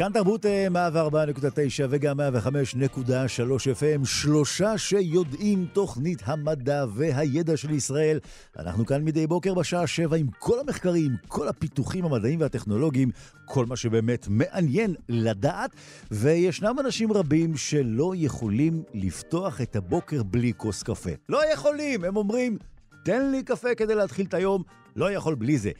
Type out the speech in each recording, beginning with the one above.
כאן תרבות 104.9 וגם 105.3 FM, שלושה שיודעים תוכנית המדע והידע של ישראל. אנחנו כאן מדי בוקר בשעה 7 עם כל המחקרים, כל הפיתוחים המדעיים והטכנולוגיים, כל מה שבאמת מעניין לדעת, וישנם אנשים רבים שלא יכולים לפתוח את הבוקר בלי כוס קפה. לא יכולים, הם אומרים, תן לי קפה כדי להתחיל את היום, לא יכול בלי זה.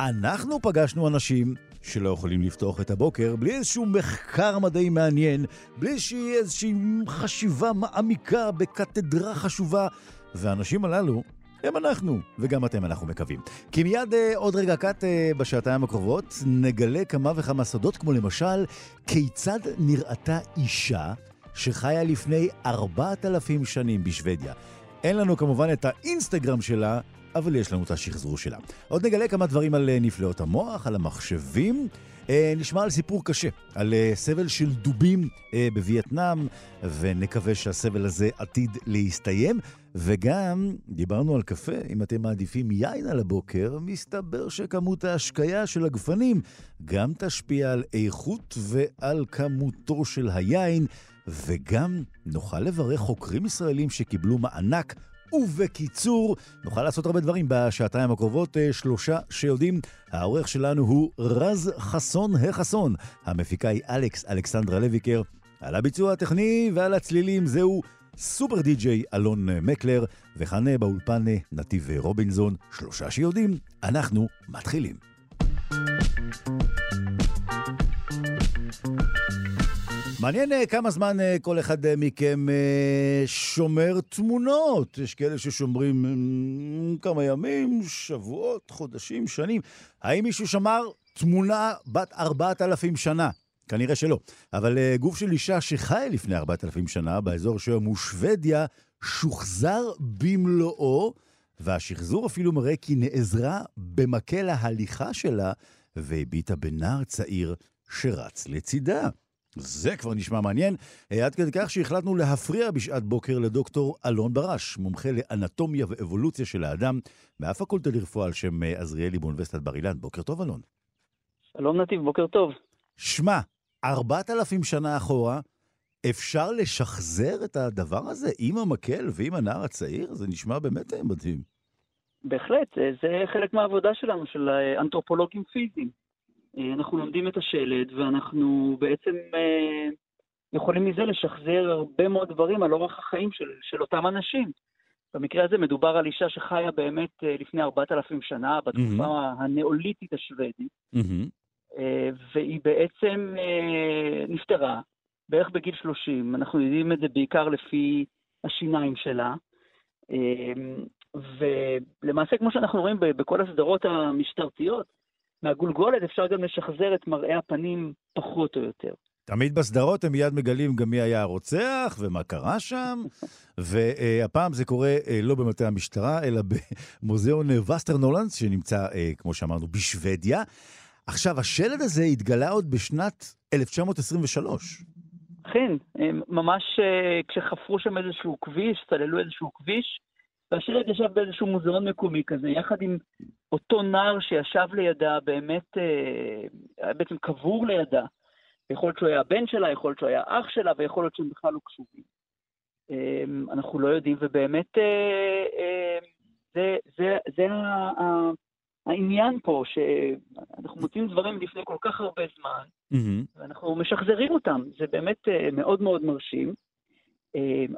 אנחנו פגשנו אנשים שלא יכולים לפתוח את הבוקר בלי איזשהו מחקר מדעי מעניין, בלי איזושהי, איזושהי חשיבה מעמיקה בקתדרה חשובה, והאנשים הללו הם אנחנו, וגם אתם, אנחנו מקווים. כי מיד אה, עוד רגע קט אה, בשעתיים הקרובות נגלה כמה וכמה סודות, כמו למשל, כיצד נראתה אישה שחיה לפני ארבעת אלפים שנים בשוודיה. אין לנו כמובן את האינסטגרם שלה, אבל יש לנו את השחזור שלה. עוד נגלה כמה דברים על אה, נפלאות המוח, על המחשבים. אה, נשמע על סיפור קשה, על אה, סבל של דובים בווייטנאם, ונקווה שהסבל הזה עתיד להסתיים. וגם דיברנו על קפה, אם אתם מעדיפים יין על הבוקר, מסתבר שכמות ההשקיה של הגפנים גם תשפיע על איכות ועל כמותו של היין, וגם נוכל לברך חוקרים ישראלים שקיבלו מענק ובקיצור, נוכל לעשות הרבה דברים בשעתיים הקרובות, אה, שלושה שיודעים. העורך שלנו הוא רז חסון החסון. המפיקה היא אלכס אלכסנדרה לויקר. על הביצוע הטכני ועל הצלילים זהו סופר די-ג'יי אלון מקלר, וכאן אה, באולפן אה, נתיב רובינזון, שלושה שיודעים, אנחנו מתחילים. מעניין אה, כמה זמן אה, כל אחד אה, מכם שומר תמונות. יש כאלה ששומרים כמה ימים, שבועות, חודשים, שנים. האם מישהו שמר תמונה בת ארבעת אלפים שנה? כנראה שלא. אבל גוף של אישה שחיה לפני ארבעת אלפים שנה, באזור שהיום הוא שוודיה, שוחזר במלואו, והשחזור אפילו מראה כי נעזרה במקל ההליכה שלה, והביטה בנער צעיר שרץ לצידה. זה כבר נשמע מעניין, אה, עד כדי כך שהחלטנו להפריע בשעת בוקר לדוקטור אלון ברש, מומחה לאנטומיה ואבולוציה של האדם, מהפקולטה לרפואה על שם אה, עזריאלי באוניברסיטת בר אילן. בוקר טוב, אלון. שלום נתיב, בוקר טוב. שמע, ארבעת אלפים שנה אחורה, אפשר לשחזר את הדבר הזה עם המקל ועם הנער הצעיר? זה נשמע באמת אה, מדהים. בהחלט, זה חלק מהעבודה שלנו, של אנתרופולוגים פיזיים. אה, אנחנו לומדים את השלד, ואנחנו בעצם אה, יכולים מזה לשחזר הרבה מאוד דברים על אורח החיים של, של אותם אנשים. במקרה הזה מדובר על אישה שחיה באמת אה, לפני 4,000 שנה, בתקופה mm-hmm. הנאוליתית השוודית, mm-hmm. והיא בעצם נפטרה בערך בגיל 30. אנחנו יודעים את זה בעיקר לפי השיניים שלה. ולמעשה, כמו שאנחנו רואים בכל הסדרות המשטרתיות, מהגולגולת אפשר גם לשחזר את מראה הפנים פחות או יותר. תמיד בסדרות הם מיד מגלים גם מי היה הרוצח ומה קרה שם, והפעם זה קורה אה, לא במטה המשטרה, אלא במוזיאון וסטרנולנדס, שנמצא, אה, כמו שאמרנו, בשוודיה. עכשיו, השלד הזה התגלה עוד בשנת 1923. כן, ממש אה, כשחפרו שם איזשהו כביש, סללו איזשהו כביש, והשלט ישב באיזשהו מוזיאון מקומי כזה, יחד עם אותו נער שישב לידה, באמת, אה, היה בעצם קבור לידה. יכול להיות שהוא היה הבן שלה, יכול להיות שהוא היה אח שלה, ויכול להיות שהם בכלל לא קשורים. אה, אנחנו לא יודעים, ובאמת אה, זה, זה, זה העניין פה, שאנחנו מוצאים דברים לפני כל כך הרבה זמן, mm-hmm. ואנחנו משחזרים אותם. זה באמת מאוד מאוד מרשים.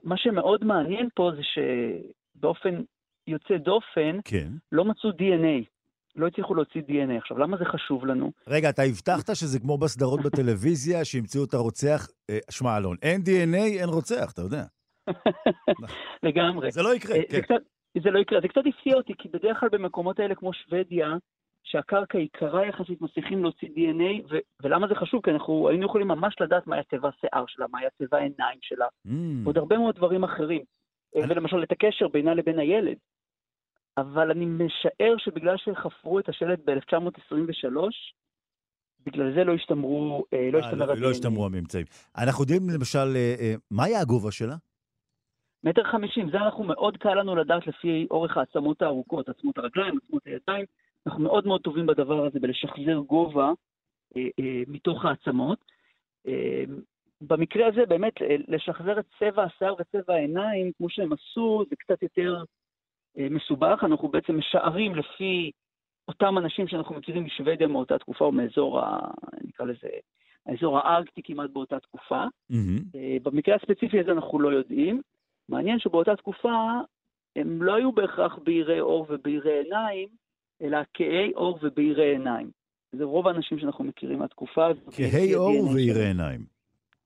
מה שמאוד מעניין פה זה ש... באופן יוצא דופן, כן. לא מצאו DNA. לא הצליחו להוציא DNA. עכשיו, למה זה חשוב לנו? רגע, אתה הבטחת שזה כמו בסדרות בטלוויזיה, שימצאו את הרוצח. אה, שמע, אלון, אין DNA, אין רוצח, אתה יודע. לגמרי. זה לא יקרה, אה, כן. זה, קצת, זה לא יקרה. זה קצת הפתיע אותי, כי בדרך כלל במקומות האלה כמו שוודיה, שהקרקע היא קרה יחסית, מצליחים להוציא DNA, ו- ולמה זה חשוב? כי אנחנו היינו יכולים ממש לדעת מה היה צבע השיער שלה, מה היה צבע העיניים שלה, mm. ועוד הרבה מאוד דברים אחרים. ולמשל את הקשר בינה לבין הילד. אבל אני משער שבגלל שחפרו את השלט ב-1923, בגלל זה לא השתמרו, אה, לא השתמר לא, לא השתמרו הממצאים. אנחנו יודעים למשל, אה, מה היה הגובה שלה? מטר חמישים, זה אנחנו מאוד קל לנו לדעת לפי אורך העצמות הארוכות, עצמות הרגליים, עצמות הידיים, אנחנו מאוד מאוד טובים בדבר הזה בלשחזר גובה אה, אה, מתוך העצמות. אה, במקרה הזה באמת אה, לשחזר את צבע השיער וצבע העיניים, כמו שהם עשו, זה קצת יותר אה, מסובך. אנחנו בעצם משערים לפי אותם אנשים שאנחנו מכירים משוודיה מאותה תקופה, או מאזור, ה, נקרא לזה, האזור הארקטי כמעט באותה תקופה. Mm-hmm. במקרה הספציפי הזה אנחנו לא יודעים. מעניין שבאותה תקופה הם לא היו בהכרח בהירי עור ובהירי עיניים, אלא כהי עור ובהירי עיניים. זה רוב האנשים שאנחנו מכירים מהתקופה הזאת. כהי עור ובהירי עיניים.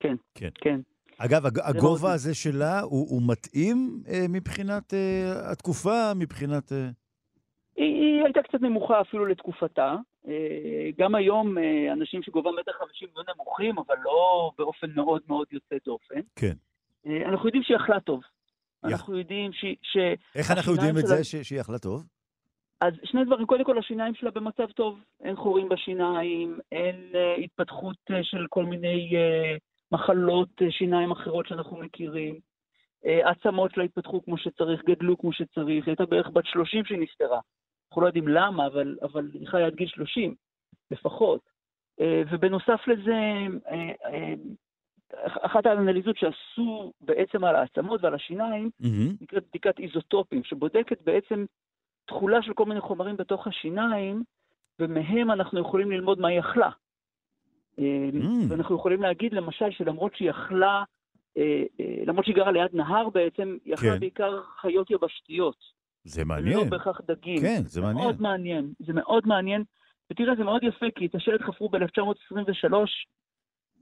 כן, כן. כן. אגב, הגובה הזה שלה, הוא, הוא מתאים אה, מבחינת אה, התקופה, מבחינת... אה... היא, היא הייתה קצת נמוכה אפילו לתקופתה. אה, גם היום אה, אנשים שגובה מטר חמישים היו נמוכים, אבל לא באופן מאוד מאוד יוצא דופן. כן. אה, אנחנו יודעים שהיא אכלה טוב. אנחנו יודעים ש... ש... איך אנחנו יודעים את זה שהיא אכלה טוב? אז שני דברים, קודם כל השיניים שלה במצב טוב, אין חורים בשיניים, אין uh, התפתחות uh, של כל מיני uh, מחלות uh, שיניים אחרות שאנחנו מכירים, uh, עצמות שלה התפתחו כמו שצריך, גדלו כמו שצריך, היא הייתה בערך בת 30 שהיא נפטרה. אנחנו לא יודעים למה, אבל, אבל היא חיה עד גיל 30 לפחות. Uh, ובנוסף לזה, אחת האנליזות שעשו בעצם על העצמות ועל השיניים, mm-hmm. נקראת בדיקת איזוטופים, שבודקת בעצם תכולה של כל מיני חומרים בתוך השיניים, ומהם אנחנו יכולים ללמוד מה היא אכלה. Mm. ואנחנו יכולים להגיד למשל שלמרות שהיא אכלה, אה, אה, למרות שהיא גרה ליד נהר בעצם, היא אכלה כן. בעיקר חיות יבשתיות. זה מעניין. לא בהכרח דגים. כן, זה מעניין. מאוד מעניין, זה מאוד מעניין. ותראה, זה מאוד יפה, כי את השלט חפרו ב-1923,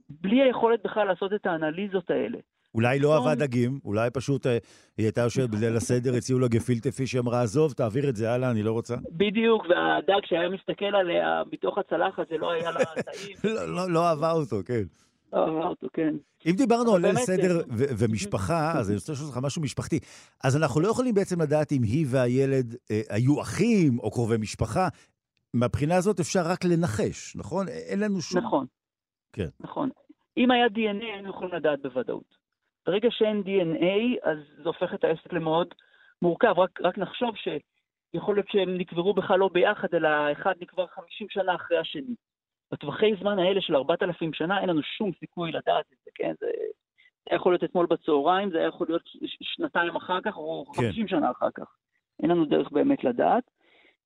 בלי היכולת בכלל לעשות את האנליזות האלה. אולי לא אהבה דגים, אולי פשוט אה, היא הייתה יושבת בליל הסדר, הציעו לה גפילטה פיש, היא אמרה, עזוב, תעביר את זה הלאה, אני לא רוצה. בדיוק, והדג שהיה מסתכל עליה מתוך הצלחת, זה לא היה לה טעים. לא, לא, לא אהבה אותו, כן. לא אהבה אותו, כן. אם דיברנו על ליל סדר ומשפחה, אז אני רוצה לשאול אותך משהו משפחתי. אז אנחנו לא יכולים בעצם לדעת אם היא והילד אה, היו אחים או קרובי משפחה. מהבחינה הזאת אפשר רק לנחש, נכון? אין לנו שום... נכון. כן. נכון. אם היה DNA, היינו יכולים לדעת בוודאות. ברגע שאין DNA, אז זה הופך את העסק למאוד מורכב. רק, רק נחשוב שיכול להיות שהם נקברו בכלל לא ביחד, אלא אחד נקבר 50 שנה אחרי השני. בטווחי זמן האלה של 4,000 שנה, אין לנו שום סיכוי לדעת את זה, כן? זה, זה יכול להיות אתמול בצהריים, זה יכול להיות שנתיים אחר כך, או כן. 50 שנה אחר כך. אין לנו דרך באמת לדעת.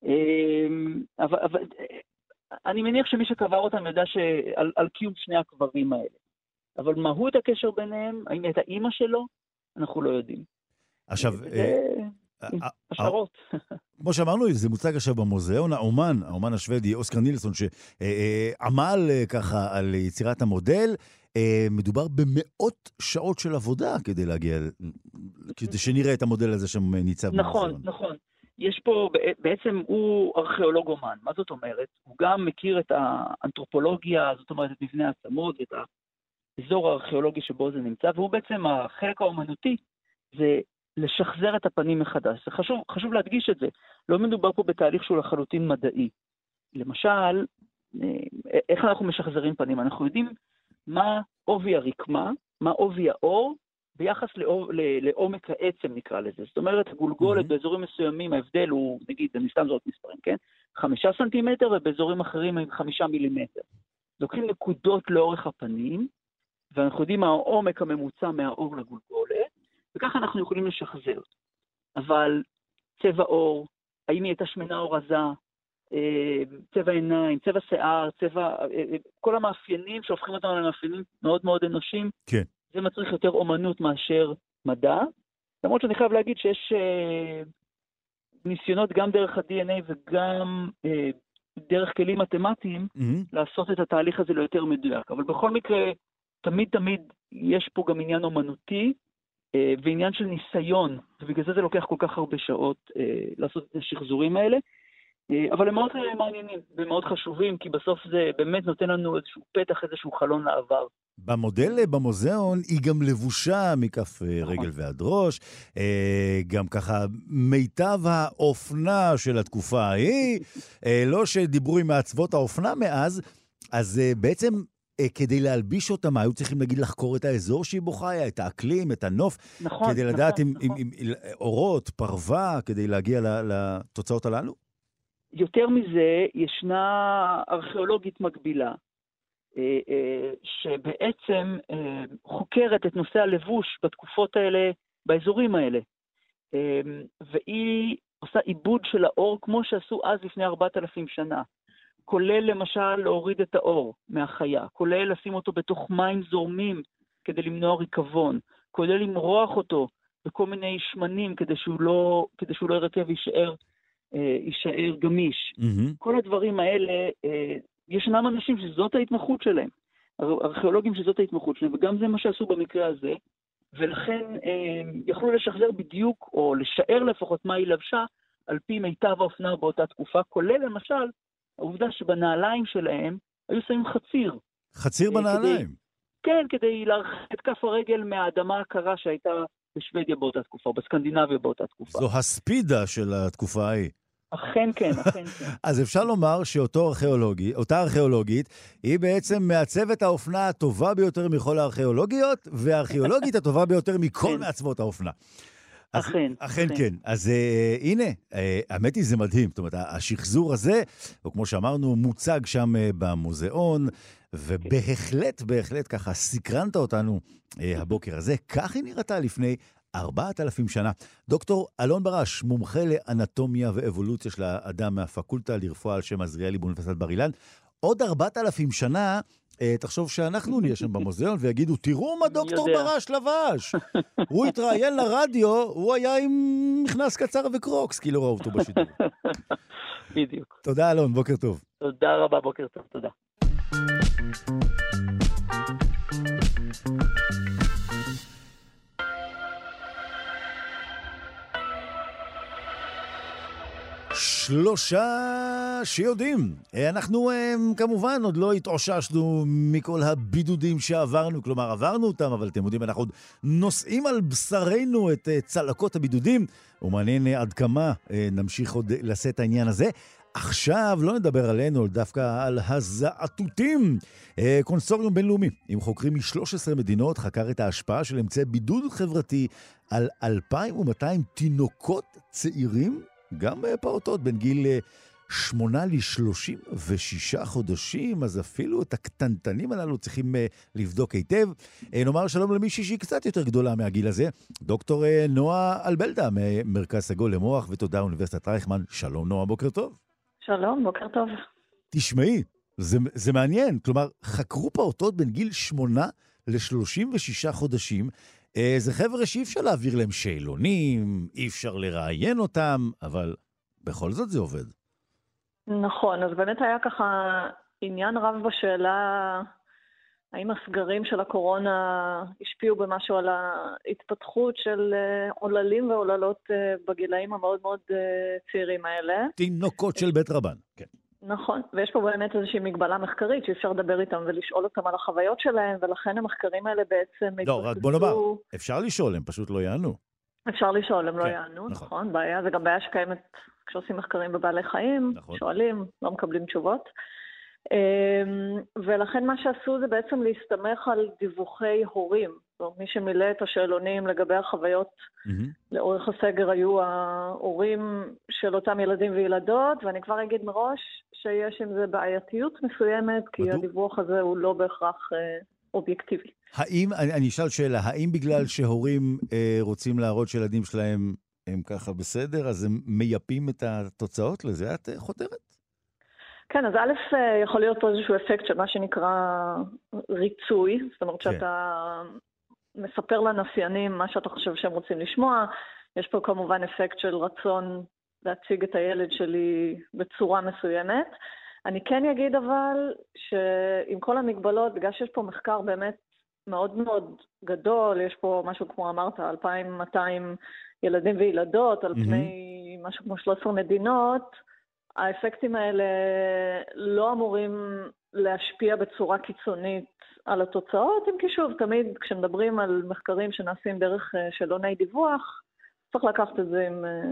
אמ, אבל, אבל אני מניח שמי שקבר אותם יודע שעל, על קיום שני הקברים האלה. אבל מהות הקשר ביניהם, האם הייתה אימא שלו, אנחנו לא יודעים. עכשיו... זה... אה, אה, השערות. כמו שאמרנו, זה מוצג עכשיו במוזיאון, האומן, האומן השוודי, אוסקר נילסון, שעמל ככה על יצירת המודל. מדובר במאות שעות של עבודה כדי להגיע, כדי שנראה את המודל הזה שם ניצב במוזיאון. נכון, נכון. יש פה, בעצם הוא ארכיאולוג אומן. מה זאת אומרת? הוא גם מכיר את האנתרופולוגיה, זאת אומרת, את מבנה העצמות, את האזור הארכיאולוגי שבו זה נמצא, והוא בעצם, החלק האומנותי זה לשחזר את הפנים מחדש. זה חשוב, חשוב להדגיש את זה. לא מדובר פה בתהליך שהוא לחלוטין מדעי. למשל, אה, איך אנחנו משחזרים פנים? אנחנו יודעים מה עובי הרקמה, מה עובי האור, ביחס לאור, לעומק העצם נקרא לזה. זאת אומרת, הגולגולת mm-hmm. באזורים מסוימים, ההבדל הוא, נגיד, אני סתם זורק מספרים, כן? חמישה סנטימטר ובאזורים אחרים הם חמישה מילימטר. לוקחים נקודות לאורך הפנים, ואנחנו יודעים מה העומק הממוצע מהאור לגולגולת, וככה אנחנו יכולים לשחזר. אבל צבע עור, האם היא הייתה שמנה או רזה, אה, צבע עיניים, צבע שיער, צבע, אה, אה, כל המאפיינים שהופכים אותנו למאפיינים מאוד מאוד אנושיים, כן. זה מצריך יותר אומנות מאשר מדע. למרות שאני חייב להגיד שיש אה, ניסיונות גם דרך ה-DNA וגם אה, דרך כלים מתמטיים mm-hmm. לעשות את התהליך הזה ליותר מדויק. אבל בכל מקרה, תמיד תמיד יש פה גם עניין אומנותי אה, ועניין של ניסיון, ובגלל זה זה לוקח כל כך הרבה שעות אה, לעשות את השחזורים האלה. אבל הם מאוד מעניינים ומאוד חשובים, כי בסוף זה באמת נותן לנו איזשהו פתח, איזשהו חלון לעבר. במודל במוזיאון היא גם לבושה מכף נכון. רגל ועד ראש, גם ככה מיטב האופנה של התקופה ההיא, לא שדיברו עם מעצבות האופנה מאז, אז בעצם אה, כדי להלביש אותה, מה, היו צריכים נגיד לחקור את האזור שהיא בו חיה, את האקלים, את הנוף, נכון, כדי נכון, לדעת נכון. אם, אם, אם אורות, פרווה, כדי להגיע לתוצאות הללו? יותר מזה, ישנה ארכיאולוגית מקבילה, אה, אה, שבעצם חוקרת את נושא הלבוש בתקופות האלה, באזורים האלה. והיא עושה עיבוד של האור כמו שעשו אז לפני 4,000 שנה. כולל למשל להוריד את האור מהחיה, כולל לשים אותו בתוך מים זורמים כדי למנוע ריקבון, כולל למרוח אותו בכל מיני שמנים כדי שהוא לא, כדי שהוא לא ירקב ויישאר אה, יישאר גמיש. Mm-hmm. כל הדברים האלה, אה, ישנם אנשים שזאת ההתמחות שלהם, ארכיאולוגים שזאת ההתמחות שלהם, וגם זה מה שעשו במקרה הזה, ולכן אה, יכלו לשחזר בדיוק, או לשער לפחות מה היא לבשה, על פי מיטב האופנה באותה תקופה, כולל למשל העובדה שבנעליים שלהם היו שמים חציר. חציר אה, בנעליים? כדי, כן, כדי להרחיק את כף הרגל מהאדמה הקרה שהייתה בשוודיה באותה תקופה, בסקנדינביה באותה תקופה. זו הספידה של התקופה ההיא. אכן כן, אכן כן. אז אפשר לומר שאותה ארכיאולוגית, ארכיאולוגית, היא בעצם מעצבת האופנה הטובה ביותר מכל הארכיאולוגיות, והארכיאולוגית הטובה ביותר מכל כן. מעצבות האופנה. אכן. אכן כן. אז uh, הנה, uh, האמת היא, זה מדהים. זאת אומרת, השחזור הזה, או כמו שאמרנו, מוצג שם uh, במוזיאון, ובהחלט, בהחלט, ככה סקרנת אותנו uh, הבוקר הזה. כך היא נראתה לפני 4,000 שנה. דוקטור אלון ברש, מומחה לאנטומיה ואבולוציה של האדם מהפקולטה לרפואה על שם עזריאלי באוניברסיטת בר אילן. עוד 4,000 שנה תחשוב שאנחנו נהיה שם במוזיאון ויגידו, תראו מה דוקטור ברש לבש. הוא התראיין לרדיו, הוא היה עם מכנס קצר וקרוקס, כי לא ראו אותו בשידור. בדיוק. תודה, אלון, בוקר טוב. תודה רבה, בוקר טוב, תודה. שלושה שיודעים. אנחנו אה, כמובן עוד לא התאוששנו מכל הבידודים שעברנו, כלומר עברנו אותם, אבל אתם יודעים, אנחנו עוד נושאים על בשרנו את אה, צלקות הבידודים, ומעניין אה, עד כמה נמשיך עוד לשאת העניין הזה. עכשיו לא נדבר עלינו, דווקא על הזעתותים. קונסוריום בינלאומי עם חוקרים מ-13 מדינות חקר את ההשפעה של אמצעי בידוד חברתי על 2,200 תינוקות צעירים גם פעוטות בין גיל אה, שמונה ל-36 חודשים, אז אפילו את הקטנטנים הללו צריכים uh, לבדוק היטב. נאמר שלום למישהי שהיא קצת יותר גדולה מהגיל הזה, דוקטור נועה אלבלדה ממרכז סגול למוח ותודה אוניברסיטת רייכמן. שלום נועה, בוקר טוב. שלום, בוקר טוב. תשמעי, זה, זה מעניין. כלומר, חקרו פעוטות בין גיל שמונה ל-36 חודשים, אה, זה חבר'ה שאי אפשר להעביר להם שאלונים, אי אפשר לראיין אותם, אבל בכל זאת זה עובד. נכון, אז באמת היה ככה עניין רב בשאלה האם הסגרים של הקורונה השפיעו במשהו על ההתפתחות של אה, עוללים ועוללות אה, בגילאים המאוד מאוד צעירים האלה. תינוקות של בית רבן, כן. נכון, ויש פה באמת איזושהי מגבלה מחקרית שאי אפשר לדבר איתם ולשאול אותם על החוויות שלהם, ולכן המחקרים האלה בעצם... לא, רק בוא נאמר, אפשר לשאול, הם פשוט לא יענו. אפשר לשאול, הם לא כן, לא יענו, נכון. נכון, בעיה, זה גם בעיה שקיימת כשעושים מחקרים בבעלי חיים, נכון. שואלים, לא מקבלים תשובות. אמ, ולכן מה שעשו זה בעצם להסתמך על דיווחי הורים. אומרת, מי שמילא את השאלונים לגבי החוויות mm-hmm. לאורך הסגר היו ההורים של אותם ילדים וילדות, ואני כבר אגיד מראש שיש עם זה בעייתיות מסוימת, כי מדו? הדיווח הזה הוא לא בהכרח אה, אובייקטיבי. האם, אני, אני אשאל שאלה, האם בגלל שהורים אה, רוצים להראות שילדים שלהם הם ככה בסדר, אז הם מייפים את התוצאות? לזה את אה, חותרת? כן, אז א', אה, יכול להיות פה איזשהו אפקט של מה שנקרא ריצוי, זאת אומרת כן. שאתה מספר לנסיינים מה שאתה חושב שהם רוצים לשמוע. יש פה כמובן אפקט של רצון להציג את הילד שלי בצורה מסוימת. אני כן אגיד אבל שעם כל המגבלות, בגלל שיש פה מחקר באמת מאוד מאוד גדול, יש פה משהו כמו אמרת, 2,200 ילדים וילדות על פני mm-hmm. משהו כמו 13 מדינות, האפקטים האלה לא אמורים להשפיע בצורה קיצונית על התוצאות, אם כי שוב, תמיד כשמדברים על מחקרים שנעשים דרך אה, שאלוני דיווח, צריך לקחת את זה עם אה,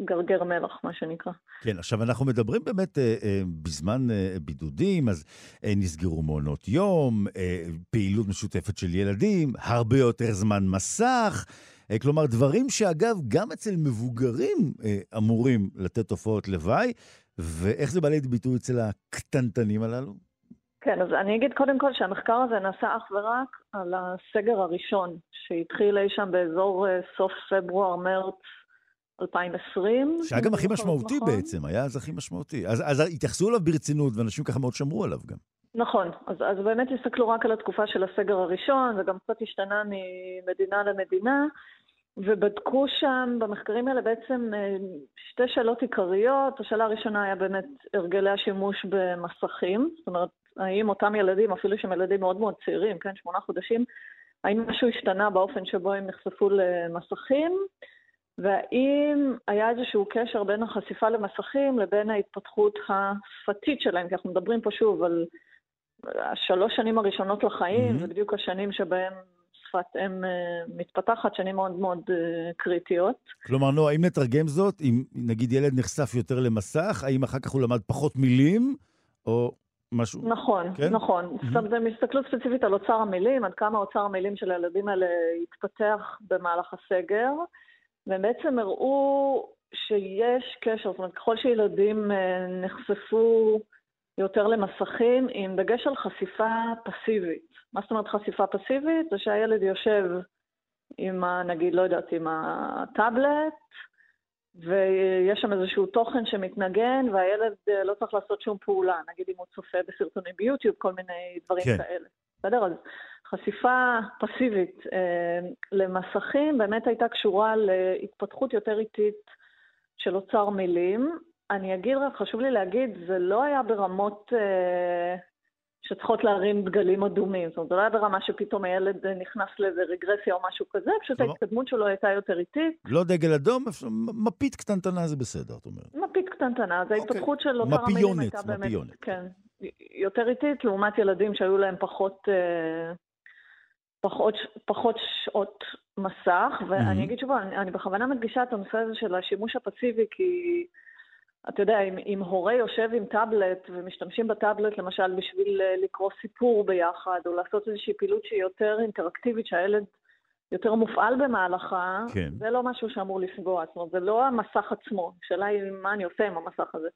גרגר מלח, מה שנקרא. כן, עכשיו אנחנו מדברים באמת אה, בזמן בידודים, אז נסגרו מעונות יום, פעילות משותפת של ילדים, הרבה יותר זמן מסך. כלומר, דברים שאגב, גם אצל מבוגרים אה, אמורים לתת תופעות לוואי, ואיך זה בא לידי ביטוי אצל הקטנטנים הללו? כן, אז אני אגיד קודם כל שהמחקר הזה נעשה אך ורק על הסגר הראשון, שהתחיל אי שם באזור אה, סוף פברואר-מרץ 2020. שהיה גם הכי משמעותי נכון. בעצם, היה אז הכי משמעותי. אז, אז התייחסו אליו ברצינות, ואנשים ככה מאוד שמרו עליו גם. נכון, אז, אז באמת הסתכלו רק על התקופה של הסגר הראשון, וגם קצת השתנה ממדינה למדינה, ובדקו שם במחקרים האלה בעצם אה, שתי שאלות עיקריות. השאלה הראשונה היה באמת הרגלי השימוש במסכים, זאת אומרת, האם אותם ילדים, אפילו שהם ילדים מאוד מאוד צעירים, כן, שמונה חודשים, האם משהו השתנה באופן שבו הם נחשפו למסכים, והאם היה איזשהו קשר בין החשיפה למסכים לבין ההתפתחות השפתית שלהם, כי אנחנו מדברים פה שוב על השלוש שנים הראשונות לחיים, mm-hmm. זה בדיוק השנים שבהם שפת אם אה, מתפתחת, שנים מאוד מאוד אה, קריטיות. כלומר, נו, האם נתרגם זאת, אם נגיד ילד נחשף יותר למסך, האם אחר כך הוא למד פחות מילים, או משהו? נכון, כן? נכון. Mm-hmm. זאת אומרת, הסתכלות ספציפית על אוצר המילים, עד כמה אוצר המילים של הילדים האלה התפתח במהלך הסגר, והם בעצם הראו שיש קשר, זאת אומרת, ככל שילדים אה, נחשפו יותר למסכים, עם דגש על חשיפה פסיבית. מה זאת אומרת חשיפה פסיבית? זה שהילד יושב עם, ה, נגיד, לא יודעת, עם הטאבלט, ויש שם איזשהו תוכן שמתנגן, והילד אה, לא צריך לעשות שום פעולה. נגיד אם הוא צופה בסרטונים ביוטיוב, כל מיני דברים כן. כאלה. בסדר? אז חשיפה פסיבית אה, למסכים באמת הייתה קשורה להתפתחות יותר איטית של אוצר מילים. אני אגיד רק, חשוב לי להגיד, זה לא היה ברמות אה, שצריכות להרים דגלים אדומים. זאת אומרת, זה לא היה ברמה שפתאום הילד נכנס לאיזה רגרסיה או משהו כזה, פשוט לא. ההתקדמות שלו הייתה יותר איטית. לא דגל אדום, מפית קטנטנה זה בסדר, את אומרת. מפית קטנטנה, אז ההתפתחות של אותם המילים הייתה באמת... מפיונת, כן. יותר איטית, לעומת ילדים שהיו להם פחות... אה, פחות, פחות שעות מסך, ואני mm-hmm. אגיד שוב, אני, אני בכוונה מדגישה את הנושא הזה של השימוש הפסיבי, כי אתה יודע, אם, אם הורה יושב עם טאבלט ומשתמשים בטאבלט למשל בשביל אה, לקרוא סיפור ביחד, או לעשות איזושהי פעילות שהיא יותר אינטראקטיבית, שהילד יותר מופעל במהלכה, כן. זה לא משהו שאמור לפגוע. זאת אומרת, זה לא המסך עצמו. השאלה היא מה אני עושה עם המסך הזה.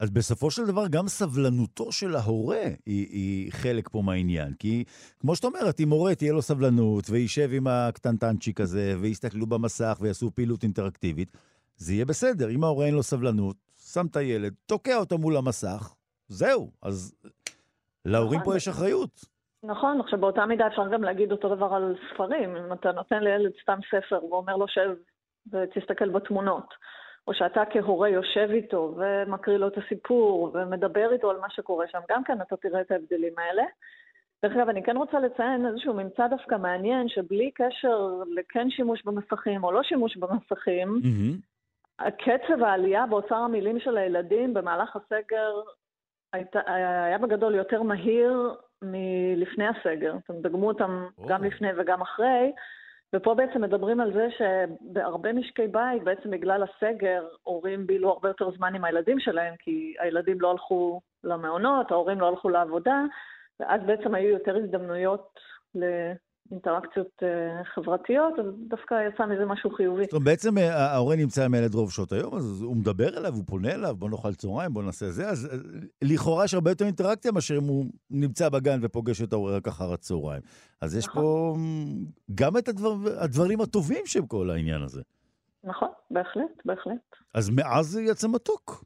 אז בסופו של דבר גם סבלנותו של ההורה היא, היא חלק פה מהעניין. כי כמו שאת אומרת, אם הורה תהיה לו סבלנות וישב עם הקטנטנצ'יק הזה ויסתכלו במסך ויעשו פעילות אינטראקטיבית, זה יהיה בסדר. אם ההורה אין לו סבלנות, שם את הילד, תוקע אותו מול המסך, זהו. אז להורים פה יש אחריות. נכון, עכשיו באותה מידה אפשר גם להגיד אותו דבר על ספרים. אם אתה נותן לילד סתם ספר ואומר לו שב ותסתכל בתמונות, או שאתה כהורה יושב איתו ומקריא לו את הסיפור ומדבר איתו על מה שקורה שם, גם כן אתה תראה את ההבדלים האלה. דרך אגב, אני כן רוצה לציין איזשהו ממצא דווקא מעניין, שבלי קשר לכן שימוש במסכים או לא שימוש במסכים, mm-hmm. קצב העלייה באוצר המילים של הילדים במהלך הסגר היית, היה בגדול יותר מהיר מלפני הסגר. אומרת, דגמו אותם oh. גם לפני וגם אחרי, ופה בעצם מדברים על זה שבהרבה משקי בית, בעצם בגלל הסגר, הורים בילו הרבה יותר זמן עם הילדים שלהם, כי הילדים לא הלכו למעונות, ההורים לא הלכו לעבודה, ואז בעצם היו יותר הזדמנויות אינטראקציות uh, חברתיות, אז דווקא יצא מזה משהו חיובי. זאת אומרת, בעצם אה, ההורה נמצא עם הילד רוב שעות היום, אז הוא מדבר אליו, הוא פונה אליו, בוא נאכל צהריים, בוא נעשה זה, אז אה, לכאורה יש הרבה יותר אינטראקציה מאשר אם הוא נמצא בגן ופוגש את ההורה רק אחר הצהריים. אז יש נכון. פה גם את הדבר, הדברים הטובים של כל העניין הזה. נכון, בהחלט, בהחלט. אז מאז יצא מתוק.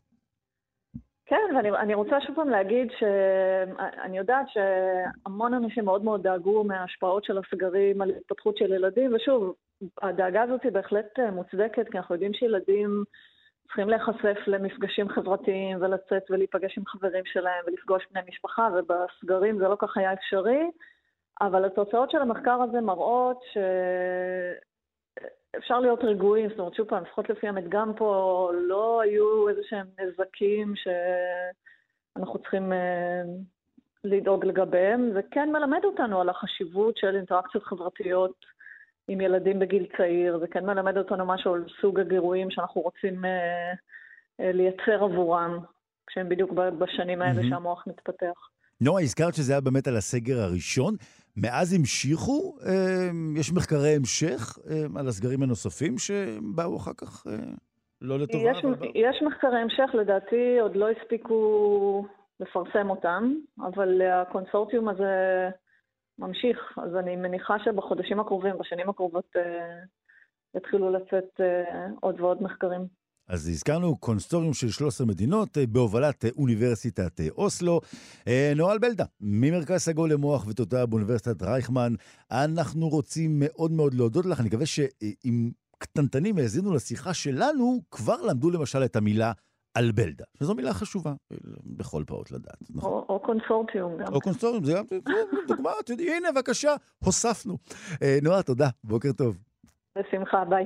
כן, ואני רוצה שוב פעם להגיד שאני יודעת שהמון אנשים מאוד מאוד דאגו מההשפעות של הסגרים על התפתחות של ילדים, ושוב, הדאגה הזאת היא בהחלט מוצדקת, כי אנחנו יודעים שילדים צריכים להיחשף למפגשים חברתיים ולצאת ולהיפגש עם חברים שלהם ולפגוש בני משפחה, ובסגרים זה לא כך היה אפשרי, אבל התוצאות של המחקר הזה מראות ש... אפשר להיות רגועים, זאת אומרת, שוב פעם, לפחות לפי המדגם פה, לא היו איזה שהם נזקים שאנחנו צריכים אה, לדאוג לגביהם. זה כן מלמד אותנו על החשיבות של אינטראקציות חברתיות עם ילדים בגיל צעיר, זה כן מלמד אותנו משהו על סוג הגירויים שאנחנו רוצים אה, אה, לייצר עבורם, כשהם בדיוק בשנים האלה mm-hmm. שהמוח מתפתח. נועה, הזכרת שזה היה באמת על הסגר הראשון. מאז המשיכו? אה, יש מחקרי המשך אה, על הסגרים הנוספים שבאו אחר כך אה, לא לטובה? יש, אבל... יש מחקרי המשך, לדעתי עוד לא הספיקו לפרסם אותם, אבל הקונסורטיום הזה ממשיך, אז אני מניחה שבחודשים הקרובים, בשנים הקרובות, יתחילו לצאת עוד ועוד מחקרים. אז הזכרנו קונסטוריום של 13 מדינות אה, בהובלת אה, אוניברסיטת אה, אוסלו. נואל בלדה, ממרכז סגול למוח ותודה באוניברסיטת רייכמן. אנחנו רוצים מאוד מאוד להודות לך. אני מקווה שאם קטנטנים האזינו לשיחה שלנו, כבר למדו למשל את המילה אלבלדה, שזו מילה חשובה בכל פעוט לדעת. נכון? או, או קונסורטיום גם. או קונסורטיום, זה גם דוגמה, הנה, בבקשה, הוספנו. נועה, תודה, בוקר טוב. בשמחה, ביי.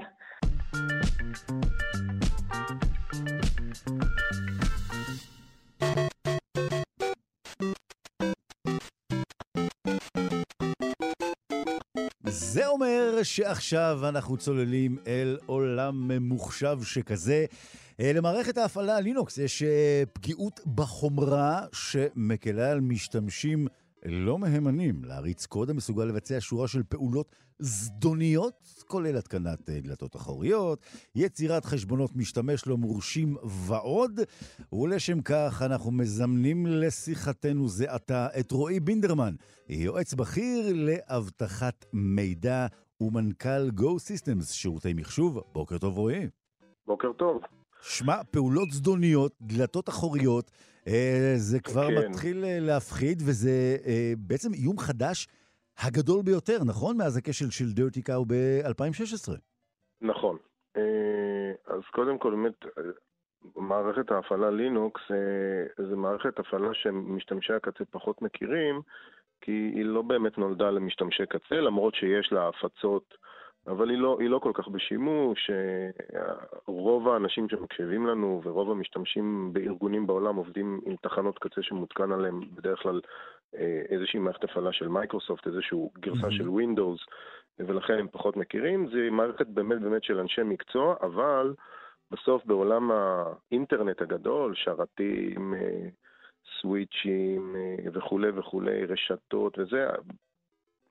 אומר שעכשיו אנחנו צוללים אל עולם ממוחשב שכזה. אה, למערכת ההפעלה לינוקס יש אה, פגיעות בחומרה שמקלה על משתמשים לא מהימנים להריץ קוד המסוגל לבצע שורה של פעולות זדוניות, כולל התקנת אה, דלתות אחוריות, יצירת חשבונות משתמש לא מורשים ועוד. ולשם כך אנחנו מזמנים לשיחתנו זה עתה את רועי בינדרמן, יועץ בכיר לאבטחת מידע ומנכ"ל Go Systems, שירותי מחשוב. בוקר טוב רועי. בוקר טוב. שמע, פעולות זדוניות, דלתות אחוריות, אה, זה כבר כן. מתחיל אה, להפחיד, וזה אה, בעצם איום חדש הגדול ביותר, נכון? מאז הכשל של דירטי קאו ב-2016. נכון. אה, אז קודם כל, באמת, מערכת ההפעלה לינוקס אה, זה מערכת הפעלה שמשתמשי הקצה פחות מכירים, כי היא לא באמת נולדה למשתמשי קצה, למרות שיש לה הפצות אבל היא לא, היא לא כל כך בשימוש. רוב האנשים שמקשיבים לנו ורוב המשתמשים בארגונים בעולם עובדים עם תחנות קצה שמותקן עליהם בדרך כלל אה, איזושהי מערכת הפעלה של מייקרוסופט, איזושהי גרסה mm-hmm. של ווינדוס, ולכן הם פחות מכירים. זו מערכת באמת באמת של אנשי מקצוע, אבל בסוף בעולם האינטרנט הגדול, שרתים, אה, סוויצ'ים אה, וכולי וכולי, רשתות וזה,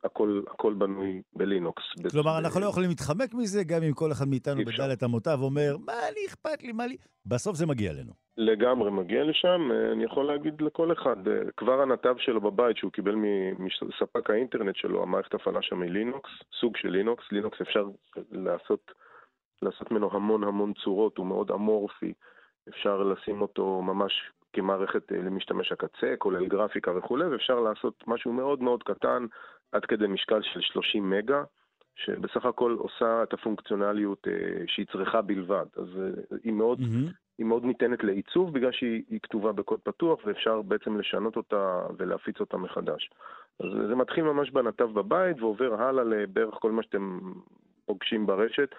הכל, הכל בנוי בלינוקס. כלומר, אנחנו לא יכולים להתחמק מזה, גם אם כל אחד מאיתנו בדלת אמותיו אומר, מה לי אכפת לי, מה לי... בסוף זה מגיע אלינו. לגמרי מגיע לשם. אני יכול להגיד לכל אחד, כבר הנתב שלו בבית, שהוא קיבל מספק האינטרנט שלו, המערכת הפעלה שם היא לינוקס, סוג של לינוקס. לינוקס אפשר לעשות, לעשות ממנו המון המון צורות, הוא מאוד אמורפי. אפשר לשים אותו ממש כמערכת אה, למשתמש הקצה, כולל גרפיקה וכולי, ואפשר לעשות משהו מאוד מאוד קטן, עד כדי משקל של 30 מגה, שבסך הכל עושה את הפונקציונליות אה, שהיא צריכה בלבד. אז אה, היא מאוד, mm-hmm. היא מאוד ניתנת לעיצוב בגלל שהיא כתובה בקוד פתוח ואפשר בעצם לשנות אותה ולהפיץ אותה מחדש. אז זה מתחיל ממש בנתב בבית ועובר הלאה לבערך כל מה שאתם פוגשים ברשת.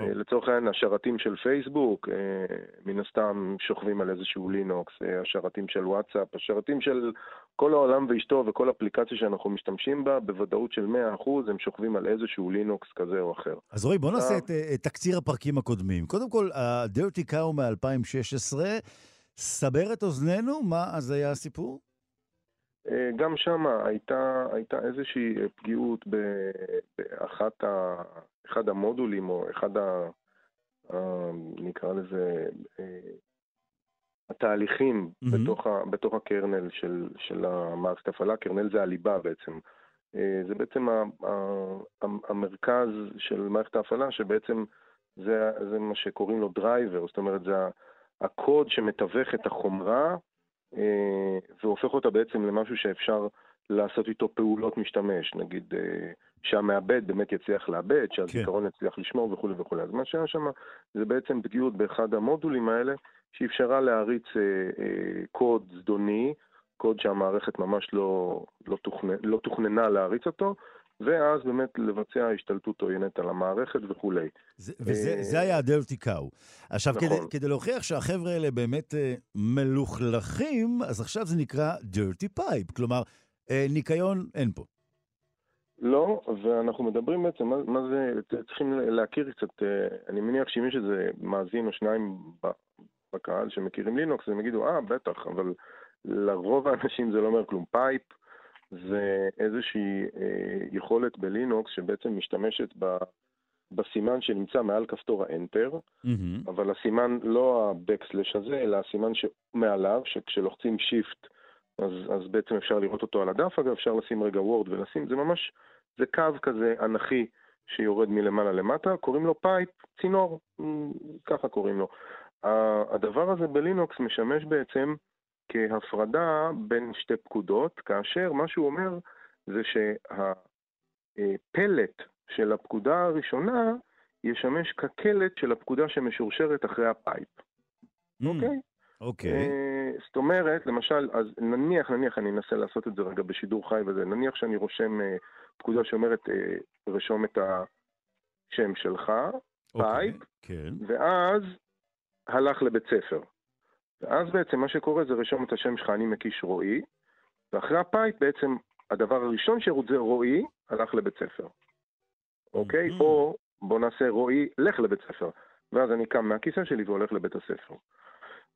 אה, לצורך העניין, השרתים של פייסבוק, אה, מן הסתם שוכבים על איזשהו לינוקס, אה, השרתים של וואטסאפ, השרתים של כל העולם ואשתו וכל אפליקציה שאנחנו משתמשים בה, בוודאות של 100% הם שוכבים על איזשהו לינוקס כזה או אחר. אז רועי, בוא נעשה את, את תקציר הפרקים הקודמים. קודם כל, ה-Dirty Cow מ-2016, סבר את אוזנינו, מה אז היה הסיפור? גם שם הייתה, הייתה איזושהי פגיעות באחת ה... אחד המודולים או אחד ה... נקרא לזה, אה, התהליכים mm-hmm. בתוך, ה, בתוך ה kernel של, של המערכת ההפעלה, kernel זה הליבה בעצם. אה, זה בעצם ה, ה, ה, המרכז של מערכת ההפעלה, שבעצם זה, זה מה שקוראים לו driver, זאת אומרת, זה הקוד שמתווך את החומרה אה, והופך אותה בעצם למשהו שאפשר לעשות איתו פעולות משתמש, נגיד אה, שהמעבד באמת יצליח לעבד, שהזיכרון כן. יצליח לשמור וכולי וכולי. אז מה שהיה שם זה בעצם פגיעות באחד המודולים האלה, שאפשרה להריץ אה, אה, קוד זדוני, קוד שהמערכת ממש לא, לא, תוכנ... לא תוכננה להריץ אותו, ואז באמת לבצע השתלטות עוינת על המערכת וכולי. זה, וזה היה הדרטי קאו. עכשיו, נכון. כדי, כדי להוכיח שהחבר'ה האלה באמת אה, מלוכלכים, אז עכשיו זה נקרא dirty pipe, כלומר, אה, ניקיון אין פה. לא, ואנחנו מדברים בעצם, מה, מה זה, צריכים להכיר קצת, אה, אני מניח שאם יש איזה מאזין או שניים בקהל שמכירים לינוקס, הם יגידו, אה, בטח, אבל לרוב האנשים זה לא אומר כלום. pipe זה איזושהי אה, יכולת בלינוקס שבעצם משתמשת ב... בסימן שנמצא מעל כפתור ה enter, mm-hmm. אבל הסימן לא ה-backslash הזה, אלא הסימן שמעליו, שכשלוחצים shift אז, אז בעצם אפשר לראות אותו על הדף, אגב, אפשר לשים רגע Word ולשים, זה ממש, זה קו כזה אנכי שיורד מלמעלה למטה, קוראים לו pipe, צינור, ככה קוראים לו. הדבר הזה בלינוקס משמש בעצם כהפרדה בין שתי פקודות, כאשר מה שהוא אומר זה שהפלט של הפקודה הראשונה ישמש כקלט של הפקודה שמשורשרת אחרי ה pipe. אוקיי? Mm. Okay? אוקיי. Okay. אה, זאת אומרת, למשל, אז נניח, נניח, אני אנסה לעשות את זה רגע בשידור חי וזה, נניח שאני רושם אה, פקודה שאומרת, אה, רשום את השם שלך, okay, pipe, כן. ואז הלך לבית ספר. ואז בעצם מה שקורה זה רשום את השם שלך, אני מקיש רועי, ואחרי ה pipe בעצם הדבר הראשון שירות זה רועי, הלך לבית ספר. אוקיי? Mm-hmm. או בוא נעשה רועי, לך לבית ספר. ואז אני קם מהכיסא שלי והולך לבית הספר.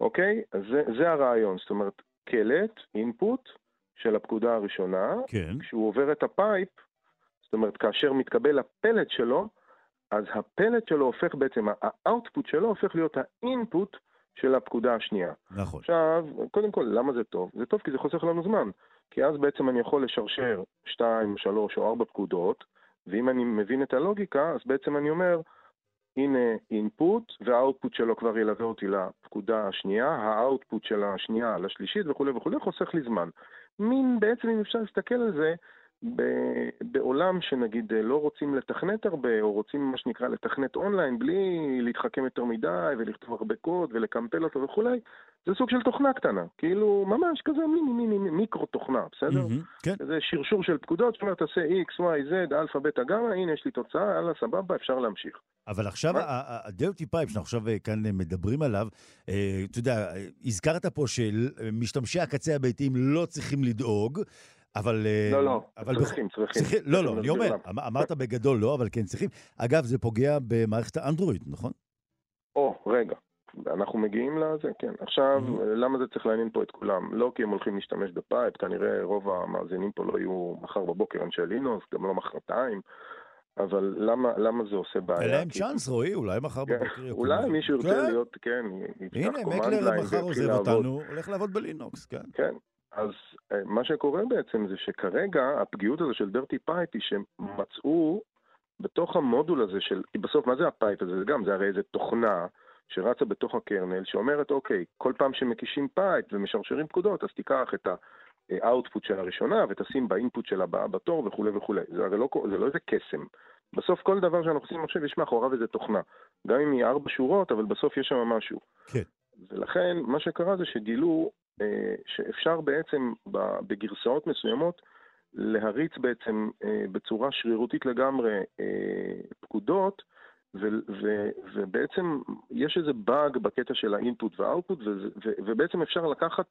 אוקיי? אז זה, זה הרעיון, זאת אומרת, קלט, input של הפקודה הראשונה, כן. כשהוא עובר את ה pipe, זאת אומרת, כאשר מתקבל הפלט שלו, אז הפלט שלו הופך בעצם, ה output שלו הופך להיות ה input של הפקודה השנייה. נכון. עכשיו, קודם כל, למה זה טוב? זה טוב כי זה חוסך לנו זמן. כי אז בעצם אני יכול לשרשר 2, 3 או 4 פקודות, ואם אני מבין את הלוגיקה, אז בעצם אני אומר, הנה input, וה output שלו כבר ילווה אותי לפקודה השנייה, ה output של השנייה לשלישית וכולי וכולי, חוסך לי זמן. מין, בעצם אם אפשר להסתכל על זה, בעולם שנגיד לא רוצים לתכנת הרבה, או רוצים מה שנקרא לתכנת אונליין בלי להתחכם יותר מדי ולכתוב הרבה קוד ולקמפל אותו וכולי, זה סוג של תוכנה קטנה, כאילו ממש כזה מיני מיני מיקרו תוכנה, בסדר? Mm-hmm, כן. זה שרשור של פקודות שאומר תעשה x, y, z, אלפא, בטא, גמא, הנה יש לי תוצאה, יאללה, סבבה, אפשר להמשיך. אבל עכשיו ה-dirty pipe שאנחנו עכשיו אה, כאן אה, מדברים עליו, אה, אתה יודע, הזכרת פה שמשתמשי הקצה הביתיים לא צריכים לדאוג, אבל... לא, לא, אבל צריכים, בכ... צריכים. צריכים. לא, לא, אני אומר, אמ- אמרת בגדול לא, אבל כן צריכים. אגב, זה פוגע במערכת האנדרואיד, נכון? או, רגע. אנחנו מגיעים לזה, כן. עכשיו, mm-hmm. למה זה צריך לעניין פה את כולם? לא כי הם הולכים להשתמש ב pipe, כנראה רוב המאזינים פה לא יהיו מחר בבוקר אנשי לינוקס, גם לא מחרתיים. אבל למה, למה זה עושה בעיה? אין להם צ'אנס, רועי, אולי מחר כן, בבוקר יקום. אולי מישהו ירצה כן. להיות, כן, יפתח command line הנה, מקלר מחר עוזב אותנו, הולך לעבוד בלינוקס, כן. כן, אז אה, מה שקורה בעצם זה שכרגע הפגיעות הזו של dirty pipe היא שמצאו בתוך המודול הזה של, בסוף מה זה ה pipe הזה? זה גם, זה הרי איזה תוכנה שרצה בתוך ה kernel שאומרת, אוקיי, כל פעם שמקישים pipe ומשרשרים פקודות, אז תיקח את ה output של הראשונה ותשים ב input של הבאה בתור וכולי וכולי. זה הרי לא, זה לא איזה קסם. בסוף כל דבר שאנחנו עושים עכשיו יש מאחוריו איזה תוכנה. גם אם היא ארבע שורות, אבל בסוף יש שם משהו. כן. ולכן מה שקרה זה שגילו שאפשר בעצם בגרסאות מסוימות להריץ בעצם אה, בצורה שרירותית לגמרי אה, פקודות, ובעצם יש איזה באג בקטע של האינפוט והאוטפוט, ובעצם אפשר לקחת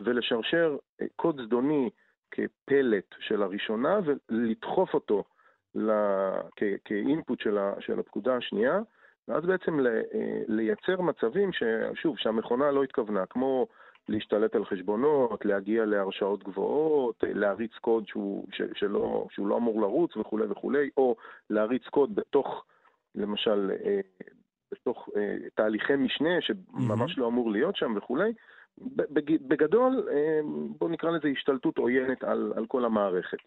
ולשרשר קוד זדוני כפלט של הראשונה ולדחוף אותו כאינפוט של הפקודה השנייה, ואז בעצם לייצר מצבים ששוב, שהמכונה לא התכוונה, כמו להשתלט על חשבונות, להגיע להרשאות גבוהות, להריץ קוד שהוא, ש, שלא, שהוא לא אמור לרוץ וכולי וכולי, או להריץ קוד בתוך, למשל, אה, בתוך אה, תהליכי משנה שממש mm-hmm. לא אמור להיות שם וכולי. בגדול, אה, בואו נקרא לזה השתלטות עוינת על, על כל המערכת.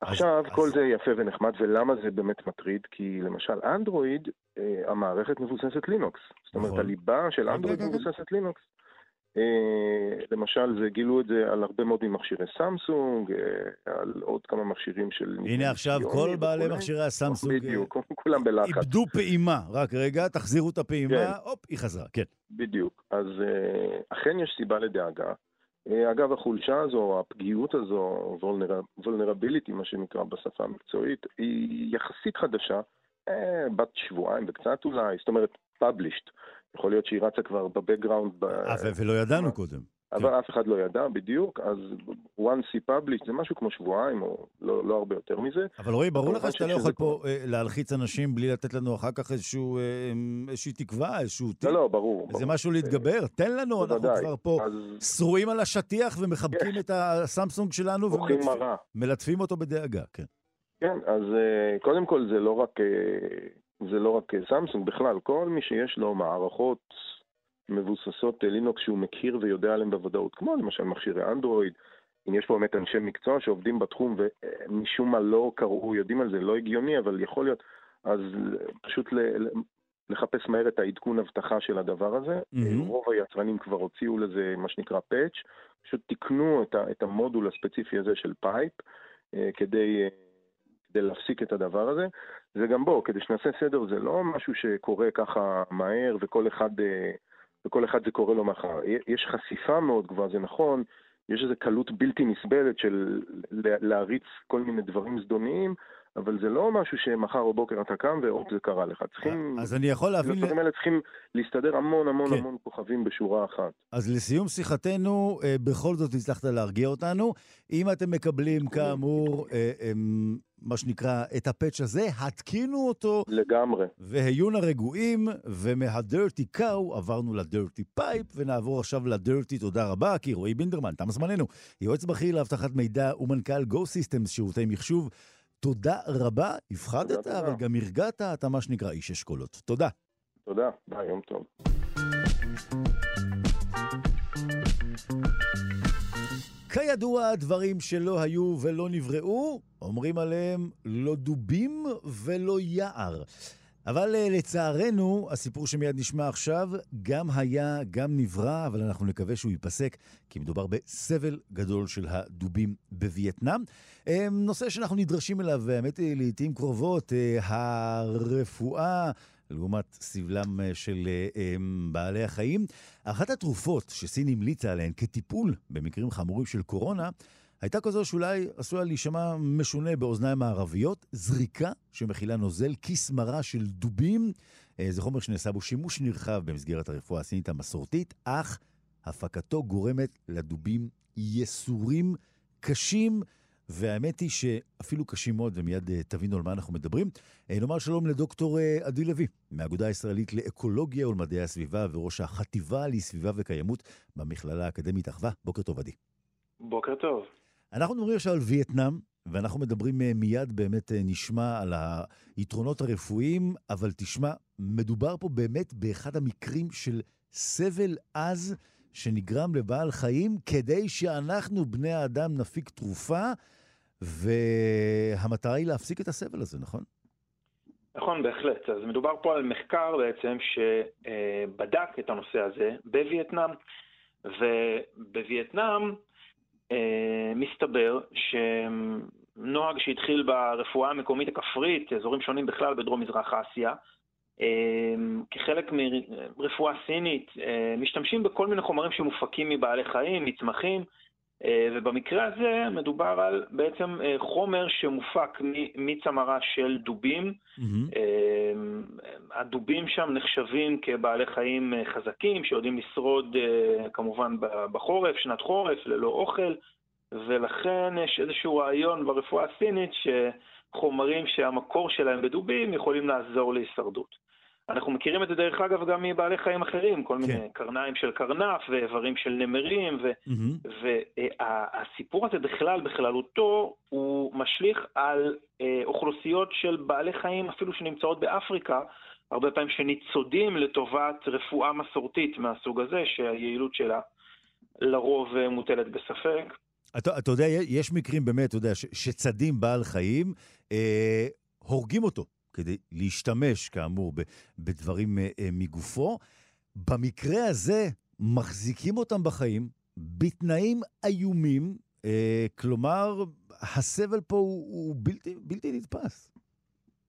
עכשיו, אז, כל. זה יפה ונחמד, ולמה זה באמת מטריד? כי למשל אנדרואיד, אה, המערכת מבוססת לינוקס. זאת אומרת, נכון. הליבה של אנדרואיד מבוססת לינוקס. אה, למשל, זה גילו את זה על הרבה מאוד ממכשירי סמסונג, אה, על עוד כמה מכשירים של... הנה עכשיו כל בעלי מכשירי הסמסונג... בדיוק, כולם בלחץ. איבדו פעימה, רק רגע, תחזירו את הפעימה, כן. הופ, היא חזרה, כן. בדיוק. אז אכן יש סיבה לדאגה. אגב, החולשה הזו, הפגיעות הזו, vulnerability, מה שנקרא בשפה המקצועית, היא יחסית חדשה, בת שבועיים וקצת אולי, זאת אומרת, published. יכול להיות שהיא רצה כבר בבקגראונד. ולא ידענו קודם. אבל כן. אף אחד לא ידע בדיוק, אז once he published זה משהו כמו שבועיים, או לא, לא הרבה יותר מזה. אבל רועי, ברור לך שאתה לא יכול פה אה, להלחיץ אנשים בלי לתת לנו אחר כך איזשהו, אה, איזושהי תקווה, איזשהו... לא, לא, ברור. איזה משהו להתגבר. תן לנו, אנחנו כבר פה שרועים על השטיח ומחבקים את הסמסונג שלנו. ומלטפים אותו בדאגה, כן. כן, אז אה, קודם כל זה לא רק, זה לא רק סמסונג, בכלל, כל מי שיש לו מערכות מבוססות לינוקס שהוא מכיר ויודע עליהן בוודאות, כמו למשל מכשירי אנדרואיד, אם יש פה באמת אנשי מקצוע שעובדים בתחום ומשום מה לא קראו, יודעים על זה, לא הגיוני, אבל יכול להיות, אז פשוט לחפש מהר את העדכון אבטחה של הדבר הזה. Mm-hmm. רוב היצרנים כבר הוציאו לזה מה שנקרא patch, פשוט תיקנו את, ה, את המודול הספציפי הזה של pipe אה, כדי, כדי להפסיק את הדבר הזה. זה גם בו, כדי שנעשה סדר, זה לא משהו שקורה ככה מהר וכל אחד... אה, וכל אחד זה קורה לו מחר. יש חשיפה מאוד גבוהה, זה נכון, יש איזו קלות בלתי נסבלת של להריץ כל מיני דברים זדוניים, אבל זה לא משהו שמחר בבוקר אתה קם והופ זה קרה לך. צריכים... אז אני יכול להבין... הדברים האלה צריכים להסתדר המון המון כן. המון כוכבים בשורה אחת. אז לסיום שיחתנו, אה, בכל זאת הצלחת להרגיע אותנו. אם אתם מקבלים כאמור, אה, אמ, מה שנקרא, את ה patch הזה, התקינו אותו. לגמרי. והיו נא רגועים, ומה dirty cow עברנו ל dirty pipe, ונעבור עכשיו ל dirty תודה רבה, כי רועי בינדרמן, תם זמננו, יועץ בכיר לאבטחת מידע ומנכ"ל Go Systems שירותי מחשוב. תודה רבה, הפחדת, אבל גם הרגעת, אתה מה שנקרא איש אשכולות. תודה. תודה, ביי, יום טוב. כידוע, דברים שלא היו ולא נבראו, אומרים עליהם לא דובים ולא יער. אבל אה, לצערנו, הסיפור שמיד נשמע עכשיו, גם היה, גם נברא, אבל אנחנו נקווה שהוא ייפסק, כי מדובר בסבל גדול של הדובים בווייטנאם. אה, נושא שאנחנו נדרשים אליו, האמת היא, לעיתים קרובות, אה, הרפואה לעומת סבלם של בעלי החיים. אחת התרופות שסין המליצה עליהן כטיפול במקרים חמורים של קורונה, הייתה כזו שאולי עשויה להישמע משונה באוזניים הערביות, זריקה שמכילה נוזל כיס מרה של דובים. אה, זה חומר שנעשה בו שימוש נרחב במסגרת הרפואה הסינית המסורתית, אך הפקתו גורמת לדובים ייסורים קשים. והאמת היא שאפילו קשים מאוד, ומיד אה, תבינו על מה אנחנו מדברים. אה, נאמר שלום לדוקטור עדי לוי, מהאגודה הישראלית לאקולוגיה ולמדעי הסביבה וראש החטיבה לסביבה וקיימות במכללה האקדמית אחווה. בוקר טוב, עדי. בוקר טוב. אנחנו מדברים עכשיו על וייטנאם, ואנחנו מדברים אה, מיד, באמת אה, נשמע על היתרונות הרפואיים, אבל תשמע, מדובר פה באמת באחד המקרים של סבל עז שנגרם לבעל חיים, כדי שאנחנו, בני האדם, נפיק תרופה, והמטרה היא להפסיק את הסבל הזה, נכון? נכון, בהחלט. אז מדובר פה על מחקר בעצם שבדק את הנושא הזה בווייטנאם, ובווייטנאם מסתבר שנוהג שהתחיל ברפואה המקומית הכפרית, אזורים שונים בכלל בדרום-מזרח אסיה, אה, כחלק מרפואה סינית, אה, משתמשים בכל מיני חומרים שמופקים מבעלי חיים, מצמחים, ובמקרה הזה מדובר על בעצם חומר שמופק מצמרה של דובים. Mm-hmm. הדובים שם נחשבים כבעלי חיים חזקים, שיודעים לשרוד כמובן בחורף, שנת חורף, ללא אוכל, ולכן יש איזשהו רעיון ברפואה הסינית שחומרים שהמקור שלהם בדובים יכולים לעזור להישרדות. אנחנו מכירים את זה דרך אגב גם מבעלי חיים אחרים, כל כן. מיני קרניים של קרנף ואיברים של נמרים, והסיפור mm-hmm. הזה בכלל, בכללותו, הוא משליך על אה, אוכלוסיות של בעלי חיים אפילו שנמצאות באפריקה, הרבה פעמים שניצודים לטובת רפואה מסורתית מהסוג הזה, שהיעילות שלה לרוב אה, מוטלת בספק. אתה, אתה יודע, יש מקרים באמת, אתה יודע, שצדים בעל חיים, אה, הורגים אותו. כדי להשתמש, כאמור, בדברים אה, אה, מגופו. במקרה הזה, מחזיקים אותם בחיים בתנאים איומים, אה, כלומר, הסבל פה הוא, הוא בלתי, בלתי נתפס.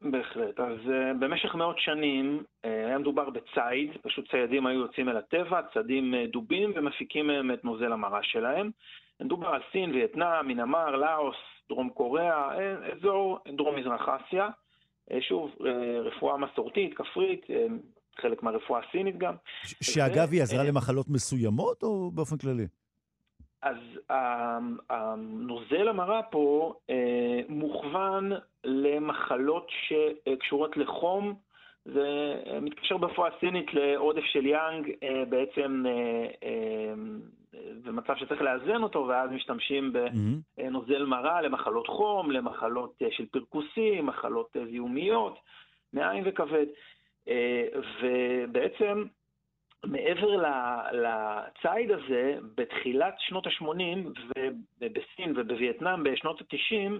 בהחלט. אז uh, במשך מאות שנים uh, היה מדובר בציד, פשוט ציידים היו יוצאים אל הטבע, צדים uh, דובים ומפיקים מהם את נוזל המרה שלהם. מדובר על סין, וייטנאם, מינמר, לאוס, דרום קוריאה, אזור דרום-מזרח אסיה. Uh, שוב, uh, רפואה מסורתית, כפרית, uh, חלק מהרפואה הסינית גם. שאגב, היא עזרה למחלות מסוימות או באופן כללי? אז הנוזל המרה פה אה, מוכוון למחלות שקשורות לחום, זה מתקשר ברפואה הסינית לעודף של יאנג, אה, בעצם במצב שצריך לאזן אותו, ואז משתמשים בנוזל מרה למחלות חום, למחלות של פרכוסים, מחלות זיהומיות, מעיים וכבד. ובעצם מעבר לציד הזה, בתחילת שנות ה-80 ובסין ובווייטנאם בשנות ה-90, אה,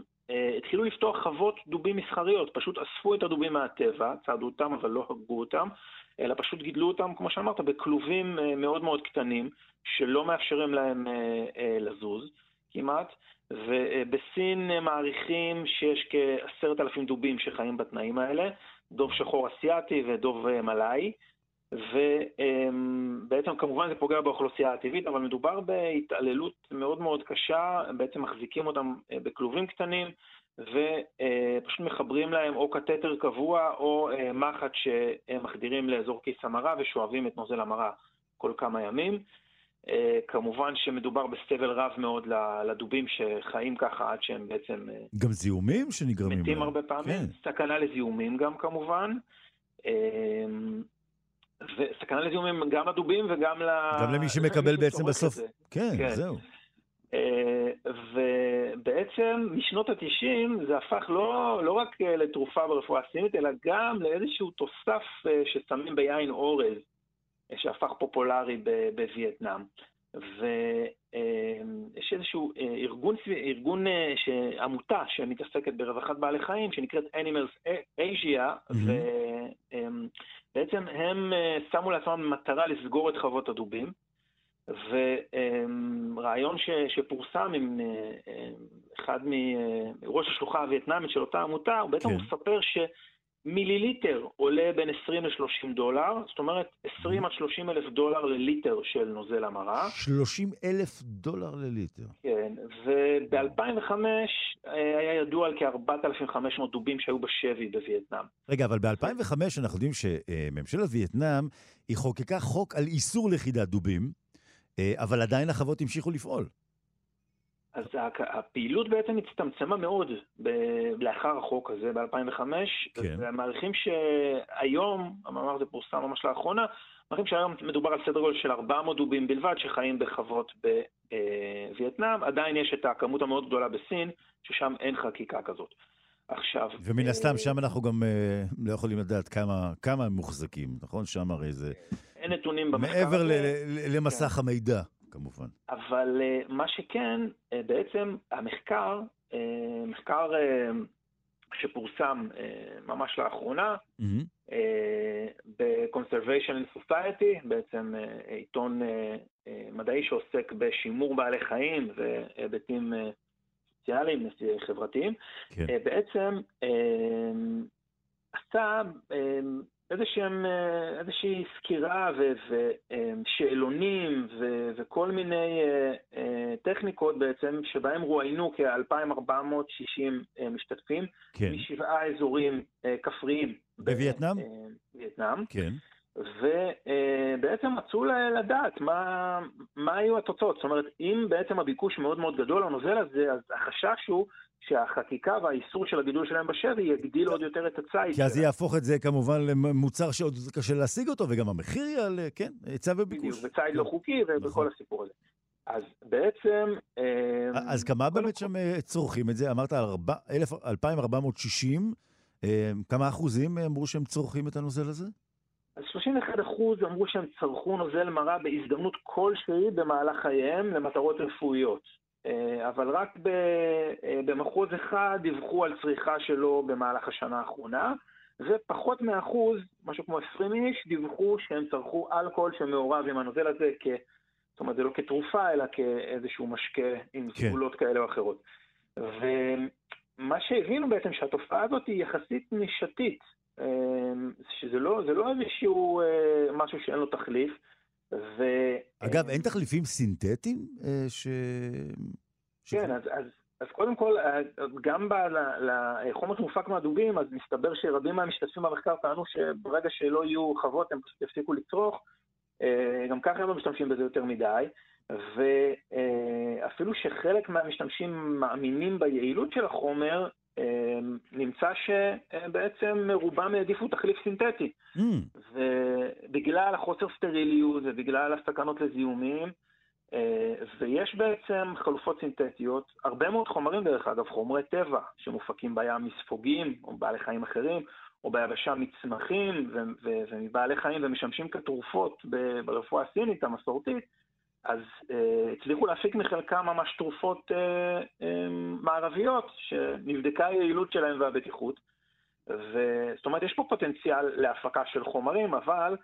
התחילו לפתוח חוות דובים מסחריות, פשוט אספו את הדובים מהטבע, צעדו אותם אבל לא הרגו אותם, אלא פשוט גידלו אותם, כמו שאמרת, בכלובים אה, מאוד מאוד קטנים, שלא מאפשרים להם אה, לזוז כמעט, ובסין מעריכים שיש כעשרת אלפים דובים שחיים בתנאים האלה, דוב שחור אסיאתי ודוב מלאי. ובעצם כמובן זה פוגע באוכלוסייה הטבעית, אבל מדובר בהתעללות מאוד מאוד קשה, בעצם מחזיקים אותם אה, בכלובים קטנים ופשוט מחברים להם או קתטר קבוע או אה, מחט שמחדירים לאזור כיס המרה ושואבים את נוזל המרה כל כמה ימים. אה, כמובן שמדובר בסבל רב מאוד לדובים שחיים ככה עד שהם בעצם... גם זיהומים שנגרמים. מתים הרבה פעמים, כן. סכנה לזיהומים גם כמובן. וסכנה לזיהומים גם לדובים וגם ל... גם למי שמקבל בעצם בסוף. כן, כן, זהו. אה, ובעצם משנות ה-90 זה הפך לא, לא רק אה, לתרופה ברפואה הסינית, אלא גם לאיזשהו תוסף אה, ששמים ביין אורז, שהפך פופולרי בווייטנאם. ויש איזשהו ארגון, ארגון עמותה שמתעסקת ברווחת בעלי חיים, שנקראת Animals Asia, mm-hmm. בעצם הם אה, שמו לעצמם מטרה לסגור את חוות הדובים, ורעיון ש, שפורסם עם אה, אה, אחד מראש השלוחה הווייטנאמית של אותה עמותה, הוא בעצם כן. מספר ש... מיליליטר עולה בין 20 ל-30 דולר, זאת אומרת 20 עד 30 אלף דולר לליטר של נוזל המרה. 30 אלף דולר לליטר. כן, וב-2005 אה, היה ידוע על כ-4,500 דובים שהיו בשבי בווייטנאם. רגע, אבל ב-2005 אנחנו יודעים שממשלת וייטנאם, היא חוקקה חוק על איסור לכידת דובים, אה, אבל עדיין החוות המשיכו לפעול. אז הפעילות בעצם הצטמצמה מאוד ב- לאחר החוק הזה ב-2005, כן. ומעריכים שהיום, המאמר הזה פורסם ממש לאחרונה, מעריכים שהיום מדובר על סדר גודל של 400 דובים בלבד שחיים בחוות בווייטנאם, עדיין יש את הכמות המאוד גדולה בסין, ששם אין חקיקה כזאת. עכשיו... ומן הסתם אה, שם אנחנו גם אה, לא יכולים לדעת כמה, כמה הם מוחזקים, נכון? שם הרי זה... אין נתונים במחקר מעבר למסך כן. המידע. כמובן. אבל uh, מה שכן, uh, בעצם המחקר, uh, מחקר שפורסם ממש לאחרונה, mm-hmm. ב-Conservation in Society, בעצם עיתון מדעי שעוסק בשימור בעלי חיים והיבטים סוציאליים, חברתיים, כן. בעצם עשה איזשהם, אה, איזושהי סקירה ושאלונים וכל מיני אה, אה, טכניקות בעצם, שבהם רואיינו כ-2,460 משתתפים, כן. משבעה אזורים כפריים. בווייטנאם? וייטנאם. כן. ובעצם רצו לדעת מה, מה היו התוצאות. זאת אומרת, אם בעצם הביקוש מאוד מאוד גדול לנוזל הזה, אז החשש הוא שהחקיקה והאיסור של הגידול שלהם בשבי יגדיל עוד יותר את הציד. כי אז זה יהפוך את זה כמובן למוצר שעוד קשה להשיג אותו, וגם המחיר יעלה, כן, היצע וביקוש. בדיוק, וציד לא חוקי ובכל נכון. הסיפור הזה. אז בעצם... אמ, אז כמה באמת שם אה, צורכים את זה? אמרת על 2,460, אמ, כמה אחוזים אמרו שהם צורכים את הנוזל הזה? אז 31 אחוז אמרו שהם צרכו נוזל מרה בהזדמנות כלשהי במהלך חייהם למטרות רפואיות. אה, אבל רק אה, במחוז אחד דיווחו על צריכה שלו במהלך השנה האחרונה, ופחות מאחוז, משהו כמו 20 איש, דיווחו שהם צרכו אלכוהול שמעורב עם הנוזל הזה, כ... זאת אומרת, זה לא כתרופה, אלא כאיזשהו משקה עם כן. סגולות כאלה או אחרות. מה שהבינו בעצם שהתופעה הזאת היא יחסית נישתית, שזה לא, לא איזשהו משהו שאין לו תחליף. ו... אגב, אין תחליפים סינתטיים ש... כן, אז, אז, אז קודם כל, גם לחומר שמופק מהדובים, אז מסתבר שרבים מהמשתתפים במחקר טענו שברגע שלא יהיו חוות הם פשוט יפסיקו לצרוך, גם ככה הם לא משתמשים בזה יותר מדי. ואפילו שחלק מהמשתמשים מאמינים ביעילות של החומר, נמצא שבעצם רובם העדיפו תחליף סינתטי. Mm. ובגלל החוסר סטריליות ובגלל הסכנות לזיהומים, ויש בעצם חלופות סינתטיות, הרבה מאוד חומרים דרך אגב, חומרי טבע שמופקים בים מספוגים או בעלי חיים אחרים, או ביבשה מצמחים ומבעלי חיים ומשמשים כתרופות ברפואה הסינית המסורתית, אז אה, הצליחו להפיק מחלקם ממש תרופות אה, אה, מערביות, שנבדקה היעילות שלהם והבטיחות. זאת אומרת, יש פה פוטנציאל להפקה של חומרים, אבל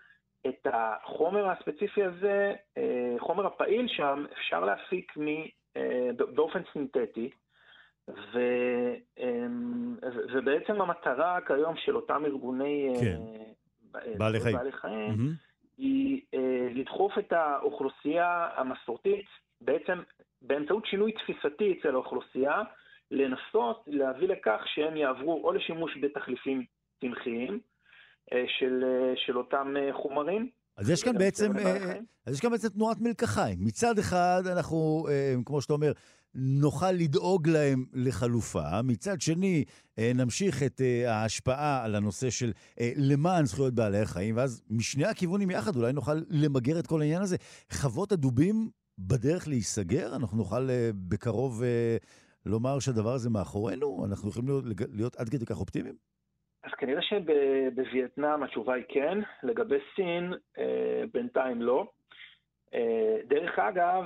את החומר הספציפי הזה, אה, חומר הפעיל שם, אפשר להפיק מ, אה, באופן סינתטי, ו, אה, ובעצם המטרה כיום של אותם ארגוני כן. בעלי חיים, בעלי חיים mm-hmm. היא אה, לדחוף את האוכלוסייה המסורתית, בעצם באמצעות שינוי תפיסתי אצל האוכלוסייה, לנסות להביא לכך שהם יעברו או לשימוש בתחליפים צמחיים אה, של, אה, של אותם חומרים. אז יש כאן בעצם, אז יש כאן בעצם תנועת מלקחיים. מצד אחד, אנחנו, כמו שאתה אומר, נוכל לדאוג להם לחלופה. מצד שני, אה, נמשיך את אה, ההשפעה על הנושא של אה, למען זכויות בעלי החיים, ואז משני הכיוונים יחד אולי נוכל למגר את כל העניין הזה. חוות הדובים בדרך להיסגר? אנחנו נוכל בקרוב לומר שהדבר הזה מאחורינו? אנחנו יכולים להיות, להיות עד כדי כך אופטימיים? אז כנראה שבווייטנאם התשובה היא כן, לגבי סין בינתיים לא. דרך אגב,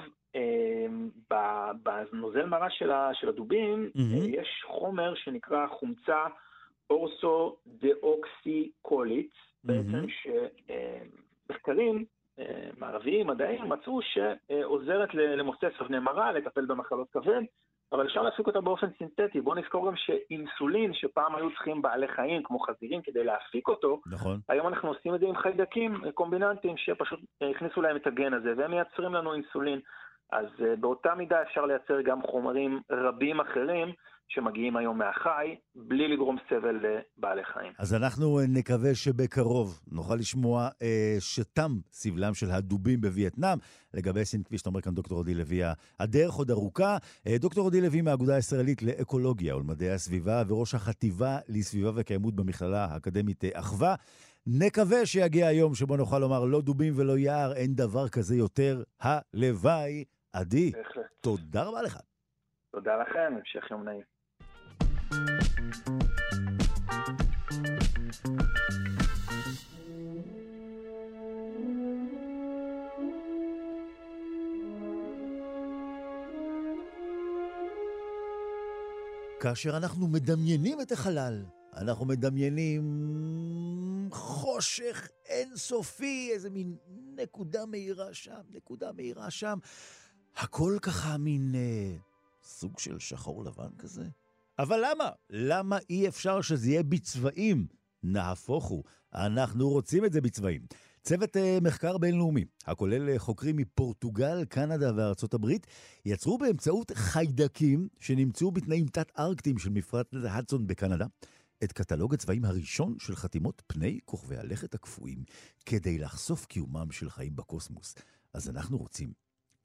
בנוזל מרה של הדובים mm-hmm. יש חומר שנקרא חומצה אורסו דאוקסיקולית, mm-hmm. בעצם שמחקרים אה, מערביים, מדעיים, מצאו שעוזרת למוסס אבני מרה, לטפל במחלות כבד, אבל אפשר להפיק אותה באופן סינתטי. בואו נזכור גם שאינסולין, שפעם היו צריכים בעלי חיים כמו חזירים כדי להפיק אותו, נכון. היום אנחנו עושים את זה עם חיידקים קומביננטיים שפשוט הכניסו להם את הגן הזה, והם מייצרים לנו אינסולין. אז uh, באותה מידה אפשר לייצר גם חומרים רבים אחרים שמגיעים היום מהחי, בלי לגרום סבל לבעלי חיים. אז אנחנו אה, נקווה שבקרוב נוכל לשמוע uh, שתם סבלם של הדובים בווייטנאם. לגבי סין, כפי שאתה אומר כאן, דוקטור עדי לוי, הדרך עוד ארוכה. Uh, דוקטור עדי לוי מהאגודה הישראלית לאקולוגיה ולמדעי הסביבה וראש החטיבה לסביבה וקיימות במכללה האקדמית אחווה. נקווה שיגיע היום שבו נוכל לומר לא דובים ולא יער, אין דבר כזה יותר. הלוואי. עדי. תודה רבה לך. תודה לכם, המשך יום נעים. כאשר אנחנו מדמיינים את החלל, אנחנו מדמיינים חושך אינסופי, איזה מין נקודה מהירה שם, נקודה מהירה שם. הכל ככה מין אה, סוג של שחור לבן כזה? אבל למה? למה אי אפשר שזה יהיה בצבעים? נהפוך הוא, אנחנו רוצים את זה בצבעים. צוות אה, מחקר בינלאומי, הכולל אה, חוקרים מפורטוגל, קנדה וארצות הברית, יצרו באמצעות חיידקים שנמצאו בתנאים תת-ארקטיים של מפרט הדסון בקנדה, את קטלוג הצבעים הראשון של חתימות פני כוכבי הלכת הקפואים, כדי לחשוף קיומם של חיים בקוסמוס. אז אנחנו רוצים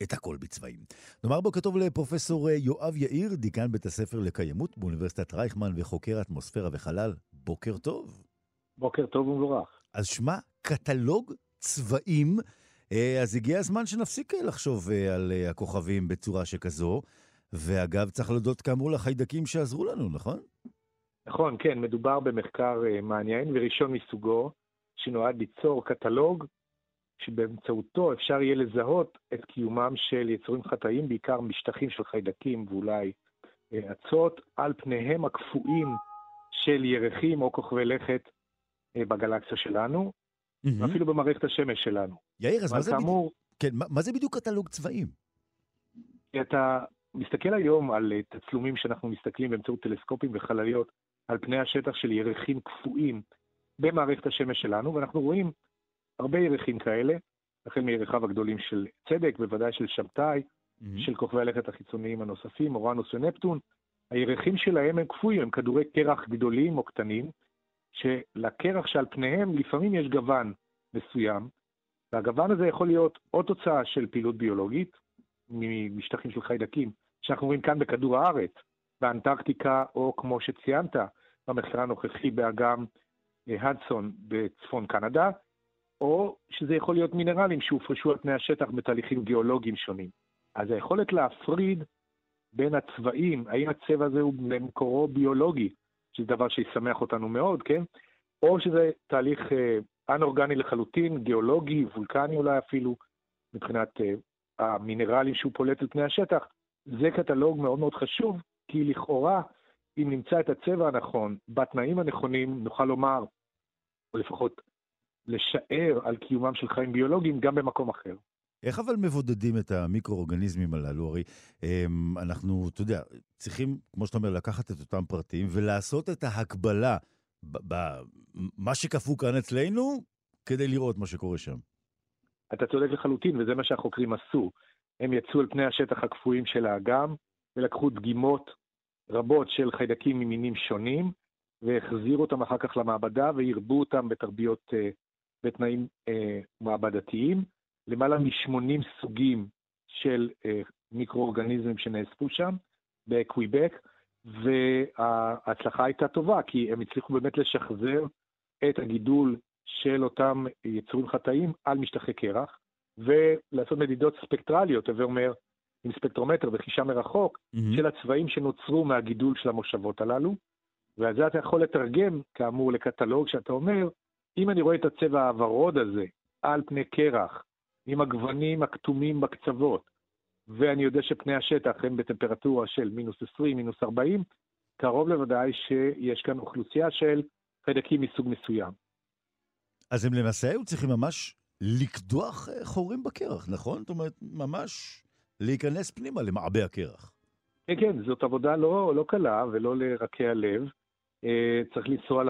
את הכל בצבעים. נאמר בוקר טוב לפרופסור אה, יואב יאיר, דיקן בית הספר לקיימות באוניברסיטת רייכמן וחוקר אטמוספירה וחלל. בוקר טוב. בוקר טוב ומבורך. אז שמע, קטלוג צבעים, אה, אז הגיע הזמן שנפסיק אה, לחשוב על הכוכבים בצורה שכזו. ואגב, צריך להודות כאמור לחיידקים שעזרו לנו, נכון? נכון, כן, מדובר במחקר מעניין וראשון מסוגו, שנועד ליצור קטלוג שבאמצעותו אפשר יהיה לזהות את קיומם של יצורים חטאים, בעיקר משטחים של חיידקים ואולי אה, אצות, על פניהם הקפואים של ירחים או כוכבי לכת אה, בגלקסיה שלנו, mm-hmm. ואפילו במערכת השמש שלנו. יאיר, אז מה זה, כאמור, בדיוק, כן, מה, מה זה בדיוק קטלוג צבעים? אתה מסתכל היום על תצלומים שאנחנו מסתכלים באמצעות טלסקופים וחלליות על פני השטח של ירחים קפואים במערכת השמש שלנו, ואנחנו רואים הרבה ירחים כאלה, החל מירחיו הגדולים של צדק, בוודאי של שבתאי, mm-hmm. של כוכבי הלכת החיצוניים הנוספים, אורנוס ונפטון. הירחים שלהם הם קפואים, הם כדורי קרח גדולים או קטנים, שלקרח שעל פניהם לפעמים יש גוון מסוים, והגוון הזה יכול להיות או תוצאה של פעילות ביולוגית, משטחים של חיידקים, שאנחנו רואים כאן בכדור הארץ, באנטרקטיקה, או כמו שציינת, במחקר הנוכחי באגם אה, הדסון בצפון קנדה, או שזה יכול להיות מינרלים שהופרשו על פני השטח בתהליכים גיאולוגיים שונים. אז היכולת להפריד בין הצבעים, האם הצבע הזה הוא במקורו ביולוגי, שזה דבר שישמח אותנו מאוד, כן? או שזה תהליך אה, אנאורגני לחלוטין, גיאולוגי, וולקני אולי אפילו, מבחינת אה, המינרלים שהוא פולט על פני השטח, זה קטלוג מאוד מאוד חשוב, כי לכאורה, אם נמצא את הצבע הנכון, בתנאים הנכונים, נוכל לומר, או לפחות לשער על קיומם של חיים ביולוגיים גם במקום אחר. איך אבל מבודדים את המיקרואורגניזמים הללו? הרי הם, אנחנו, אתה יודע, צריכים, כמו שאתה אומר, לקחת את אותם פרטים ולעשות את ההקבלה במה שקפוא כאן אצלנו, כדי לראות מה שקורה שם. אתה צודק לחלוטין, וזה מה שהחוקרים עשו. הם יצאו על פני השטח הקפואים של האגם, ולקחו דגימות רבות של חיידקים ממינים שונים, והחזירו אותם אחר כך למעבדה, והרבו אותם בתרביות, אה, בתנאים אה, מעבדתיים. למעלה מ-80 סוגים של אה, מיקרואורגניזמים שנאספו שם, בקוויבק, וההצלחה הייתה טובה, כי הם הצליחו באמת לשחזר את הגידול של אותם יצורים חטאים על משטחי קרח, ולעשות מדידות ספקטרליות, הווה אומר, עם ספקטרומטר וחישה מרחוק, mm-hmm. של הצבעים שנוצרו מהגידול של המושבות הללו. ועל זה אתה יכול לתרגם, כאמור, לקטלוג שאתה אומר, אם אני רואה את הצבע הוורוד הזה על פני קרח, עם הגוונים הכתומים בקצוות, ואני יודע שפני השטח הם בטמפרטורה של מינוס 20, מינוס 40, קרוב לוודאי שיש כאן אוכלוסייה של חיידקים מסוג מסוים. אז הם למעשה היו צריכים ממש לקדוח אה, חורים בקרח, נכון? זאת אומרת, ממש להיכנס פנימה למעבה הקרח. כן, כן, זאת עבודה לא, לא קלה ולא לרקע לב. אה, צריך לנסוע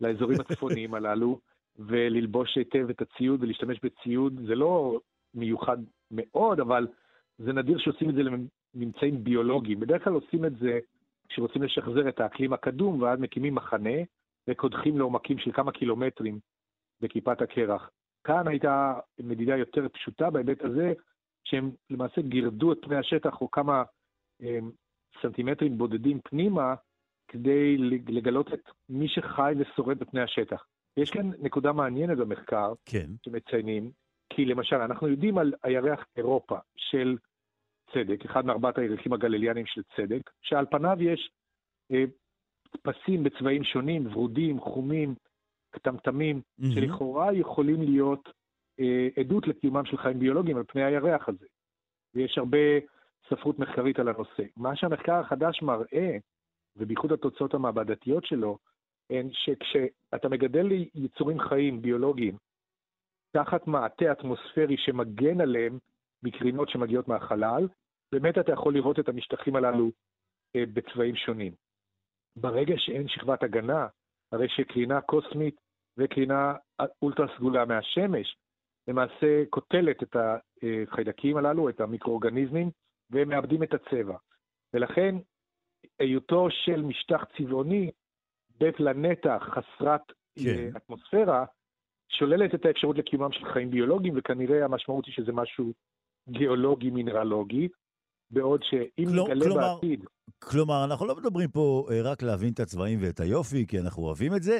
לאזורים הצפוניים הללו וללבוש היטב את הציוד ולהשתמש בציוד. זה לא מיוחד מאוד, אבל זה נדיר שעושים את זה לממצאים ביולוגיים. בדרך כלל עושים את זה כשרוצים לשחזר את האקלים הקדום, ואז מקימים מחנה וקודחים לעומקים של כמה קילומטרים בכיפת הקרח. כאן הייתה מדידה יותר פשוטה בהיבט הזה, שהם למעשה גירדו את פני השטח או כמה אה, סנטימטרים בודדים פנימה, כדי לגלות את מי שחי ושורד בפני השטח. יש כאן נקודה מעניינת במחקר, כן. שמציינים, כי למשל, אנחנו יודעים על הירח אירופה של צדק, אחד מארבעת הירחים הגליליאניים של צדק, שעל פניו יש אה, פסים בצבעים שונים, ורודים, חומים, קטמטמים, mm-hmm. שלכאורה יכולים להיות אה, עדות לקיומם של חיים ביולוגיים על פני הירח הזה. ויש הרבה ספרות מחקרית על הנושא. מה שהמחקר החדש מראה, ובייחוד התוצאות המעבדתיות שלו, הן שכשאתה מגדל יצורים חיים ביולוגיים תחת מעטה אטמוספרי שמגן עליהם מקרינות שמגיעות מהחלל, באמת אתה יכול לראות את המשטחים הללו אה, בצבעים שונים. ברגע שאין שכבת הגנה, הרי שקרינה קוסמית וקרינה אולטרה סגולה מהשמש למעשה קוטלת את החיידקים הללו, את המיקרואורגניזמים, והם מאבדים את הצבע. ולכן היותו של משטח צבעוני בפלנטה חסרת כן. אה, אטמוספירה, שוללת את האפשרות לקיומם של חיים ביולוגיים, וכנראה המשמעות היא שזה משהו גיאולוגי מינרלוגי, בעוד שאם כל, נגלה כלומר, בעתיד... כלומר, אנחנו לא מדברים פה אה, רק להבין את הצבעים ואת היופי, כי אנחנו אוהבים את זה,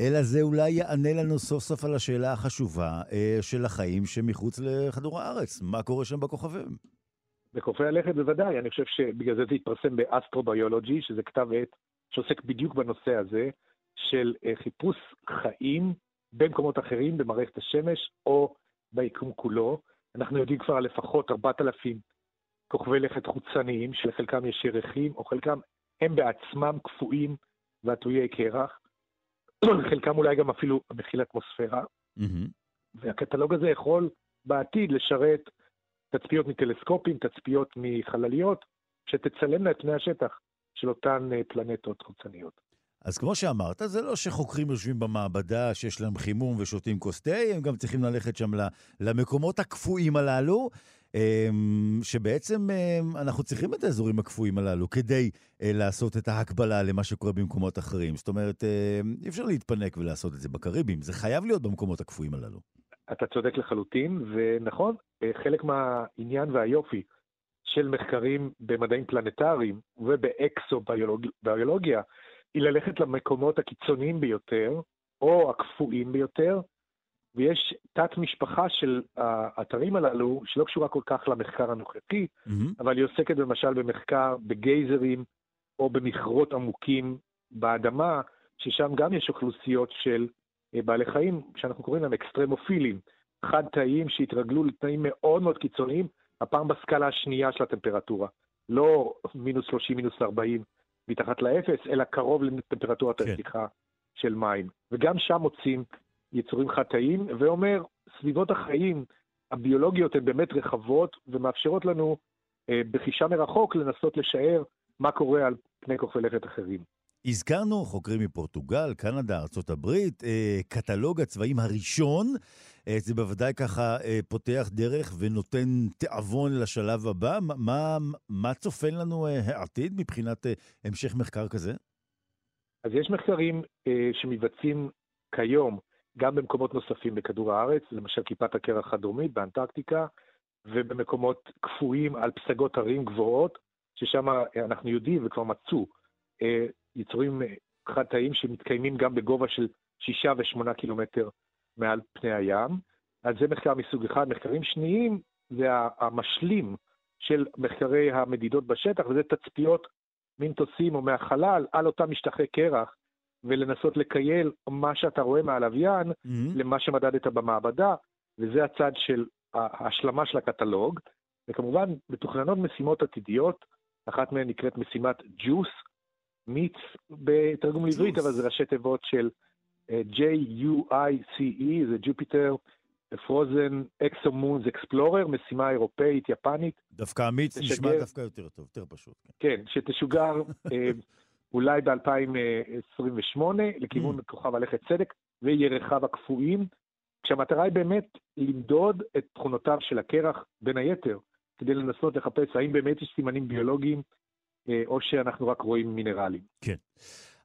אלא זה אולי יענה לנו סוף סוף על השאלה החשובה אה, של החיים שמחוץ לכדור הארץ. מה קורה שם בכוכבים? בכוכבי הלכת בוודאי, אני חושב שבגלל זה זה התפרסם באסטרוביולוגי, שזה כתב עת שעוסק בדיוק בנושא הזה, של אה, חיפוש חיים במקומות אחרים במערכת השמש או ביקום כולו. אנחנו יודעים כבר על לפחות 4,000 כוכבי לכת חוצניים, שלחלקם יש ירחים, או חלקם הם בעצמם קפואים ועטויי קרח, חלקם אולי גם אפילו מכיל אטמוספירה, mm-hmm. והקטלוג הזה יכול בעתיד לשרת תצפיות מטלסקופים, תצפיות מחלליות, שתצלמנה את פני השטח של אותן פלנטות חוצניות. אז כמו שאמרת, זה לא שחוקרים יושבים במעבדה שיש להם חימום ושותים כוס תה, הם גם צריכים ללכת שם למקומות הקפואים הללו, אמ, שבעצם אמ, אנחנו צריכים את האזורים הקפואים הללו כדי אה, לעשות את ההקבלה למה שקורה במקומות אחרים. זאת אומרת, אמ, אי אפשר להתפנק ולעשות את זה בקריבים, זה חייב להיות במקומות הקפואים הללו. אתה צודק לחלוטין, ונכון, אה, חלק מהעניין והיופי של מחקרים במדעים פלנטריים ובאקסו-ביולוגיה, היא ללכת למקומות הקיצוניים ביותר, או הקפואים ביותר, ויש תת משפחה של האתרים הללו, שלא קשורה כל כך למחקר הנוכחי, mm-hmm. אבל היא עוסקת למשל במחקר בגייזרים או במכרות עמוקים באדמה, ששם גם יש אוכלוסיות של בעלי חיים, שאנחנו קוראים להם אקסטרמופילים, חד-תאיים שהתרגלו לתנאים מאוד מאוד קיצוניים, הפעם בסקאלה השנייה של הטמפרטורה, לא מינוס 30, מינוס 40 מתחת לאפס, אלא קרוב לטמפרטורת כן. השיחה של מים. וגם שם מוצאים יצורים חטאים, ואומר, סביבות החיים הביולוגיות הן באמת רחבות ומאפשרות לנו אה, בחישה מרחוק לנסות לשער מה קורה על פני כוכבי לכת אחרים. הזכרנו חוקרים מפורטוגל, קנדה, ארה"ב, אה, קטלוג הצבעים הראשון. אה, זה בוודאי ככה אה, פותח דרך ונותן תיאבון לשלב הבא. מה, מה צופן לנו העתיד מבחינת המשך מחקר כזה? אז יש מחקרים שמבצעים כיום גם במקומות נוספים בכדור הארץ, למשל כיפת הקרח הדרומית באנטרקטיקה, ובמקומות קפואים על פסגות הרים גבוהות, ששם אנחנו יודעים וכבר מצאו יצורים חד-תאיים שמתקיימים גם בגובה של שישה ושמונה קילומטר מעל פני הים. אז זה מחקר מסוג אחד. מחקרים שניים זה המשלים של מחקרי המדידות בשטח, וזה תצפיות ממטוסים או מהחלל על אותם משטחי קרח ולנסות לקייל מה שאתה רואה מהלוויין mm-hmm. למה שמדדת במעבדה, וזה הצד של ההשלמה של הקטלוג. וכמובן, מתוכננות משימות עתידיות, אחת מהן נקראת משימת ג'וס, מיץ בתרגום לעברית, אבל זה ראשי תיבות של uh, J-U-I-C-E, זה ג'ופיטר Frozen Exomoons Explorer, משימה אירופאית, יפנית. דווקא אמיץ נשמע דווקא יותר טוב, יותר פשוט. כן, כן שתשוגר אה, אולי ב-2028 לכיוון mm. כוכב הלכת צדק וירחיו הקפואים, כשהמטרה היא באמת למדוד את תכונותיו של הקרח, בין היתר, כדי לנסות לחפש האם באמת יש סימנים ביולוגיים, אה, או שאנחנו רק רואים מינרלים. כן.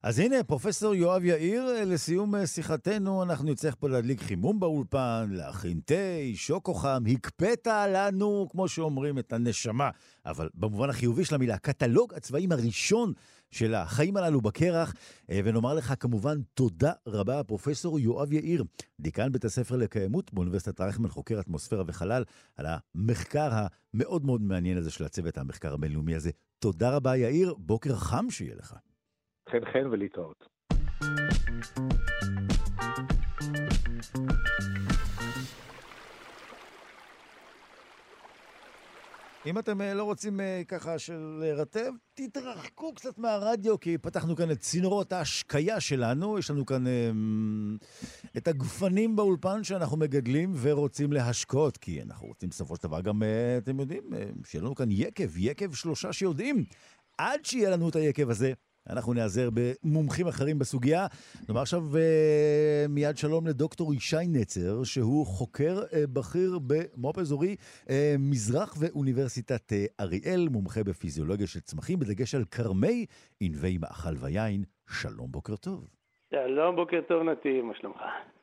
אז הנה, פרופסור יואב יאיר, לסיום אה, שיחתנו, אנחנו נצטרך פה להדליק חימום באולפן, להכין תה, שוקו חם, הקפאת לנו, כמו שאומרים, את הנשמה. אבל במובן החיובי של המילה, קטלוג הצבעים הראשון של החיים הללו בקרח, אה, ונאמר לך כמובן תודה רבה, פרופסור יואב יאיר, דיקן בית הספר לקיימות באוניברסיטת רייכמן, חוקר אטמוספירה וחלל, על המחקר המאוד מאוד מעניין הזה של הצוות המחקר הבינלאומי הזה. תודה רבה, יאיר, בוקר חם שיהיה לך. חן חן ולהתראות. אם אתם אה, לא רוצים אה, ככה של להירטב, תתרחקו קצת מהרדיו, כי פתחנו כאן את צינורות ההשקיה שלנו. יש לנו כאן אה, את הגפנים באולפן שאנחנו מגדלים ורוצים להשקות, כי אנחנו רוצים בסופו של דבר גם, אה, אתם יודעים, שיהיה לנו כאן יקב, יקב שלושה שיודעים. עד שיהיה לנו את היקב הזה, אנחנו נעזר במומחים אחרים בסוגיה. נאמר עכשיו uh, מיד שלום לדוקטור ישי נצר, שהוא חוקר uh, בכיר במו"פ אזורי uh, מזרח ואוניברסיטת אריאל, מומחה בפיזיולוגיה של צמחים, בדגש על כרמי ענבי מאכל ויין. שלום, בוקר טוב. שלום, בוקר טוב נתיב, מה שלומך?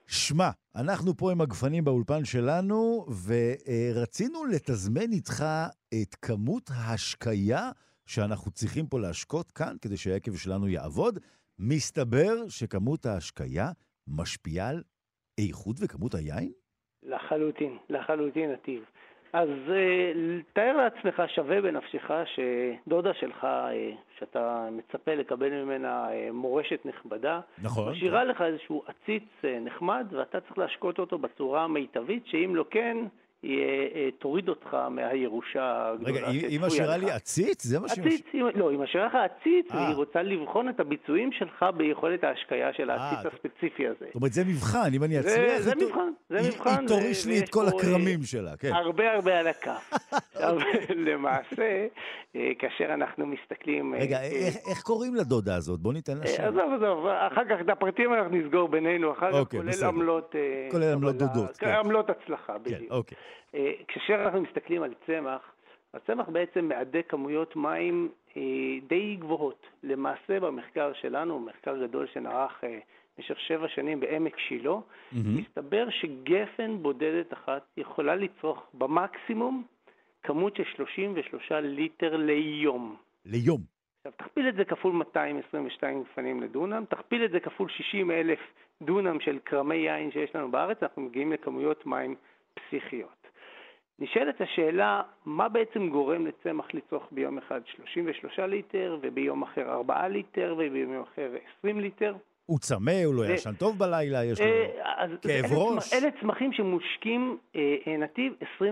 שמע, אנחנו פה עם הגפנים באולפן שלנו, ורצינו לתזמן איתך את כמות ההשקיה שאנחנו צריכים פה להשקות כאן כדי שהיקב שלנו יעבוד, מסתבר שכמות ההשקיה משפיעה על איכות וכמות היין? לחלוטין, לחלוטין, נתיב. אז uh, תאר לעצמך, שווה בנפשך, שדודה שלך, uh, שאתה מצפה לקבל ממנה uh, מורשת נכבדה, נכון. משאירה כן. לך איזשהו עציץ uh, נחמד, ואתה צריך להשקות אותו בצורה המיטבית, שאם לא כן, אה, תוריד אותך מהירושה הגדולה רגע, היא משאירה לי עציץ? זה מה שהיא משאירה? עציץ, לא, היא משאירה לך עציץ, אה. והיא רוצה לבחון את הביצועים שלך ביכולת ההשקיה של אה, העציץ הספציפי הזה. זאת אומרת, זה מבחן, אם אני אצליח... זה מבחן, זה מבחן. היא תוריש לי את כל הכרמים שלה, כן. הרבה הרבה על הכף. אבל למעשה, אה, כאשר אנחנו מסתכלים... רגע, איך קוראים לדודה הזאת? בוא ניתן לה שם. עזוב, עזוב, אחר כך את הפרטים אנחנו נסגור בינינו, אחר כך אוקיי, כולל עמלות... כולל עמלות דודות. כן. עמלות הצלחה, כן, בדיוק. אוקיי. כאשר אנחנו מסתכלים על צמח, הצמח בעצם מהדק כמויות מים די גבוהות. למעשה במחקר שלנו, מחקר גדול שנערך במשך שבע שנים בעמק שילה, mm-hmm. מסתבר שגפן בודדת אחת יכולה לצרוך במקסימום כמות של 33 ליטר ליום. ליום. עכשיו, תכפיל את זה כפול 222 גפנים לדונם, תכפיל את זה כפול 60 אלף דונם של כרמי יין שיש לנו בארץ, אנחנו מגיעים לכמויות מים פסיכיות. נשאלת השאלה, מה בעצם גורם לצמח לצרוך ביום אחד 33 ליטר, וביום אחר 4 ליטר, וביום אחר 20 ליטר? הוא צמא, הוא לא ישן טוב בלילה, יש לו אה, כאב ראש. אלה צמחים שמושקים אה, אה, נתיב 24/7,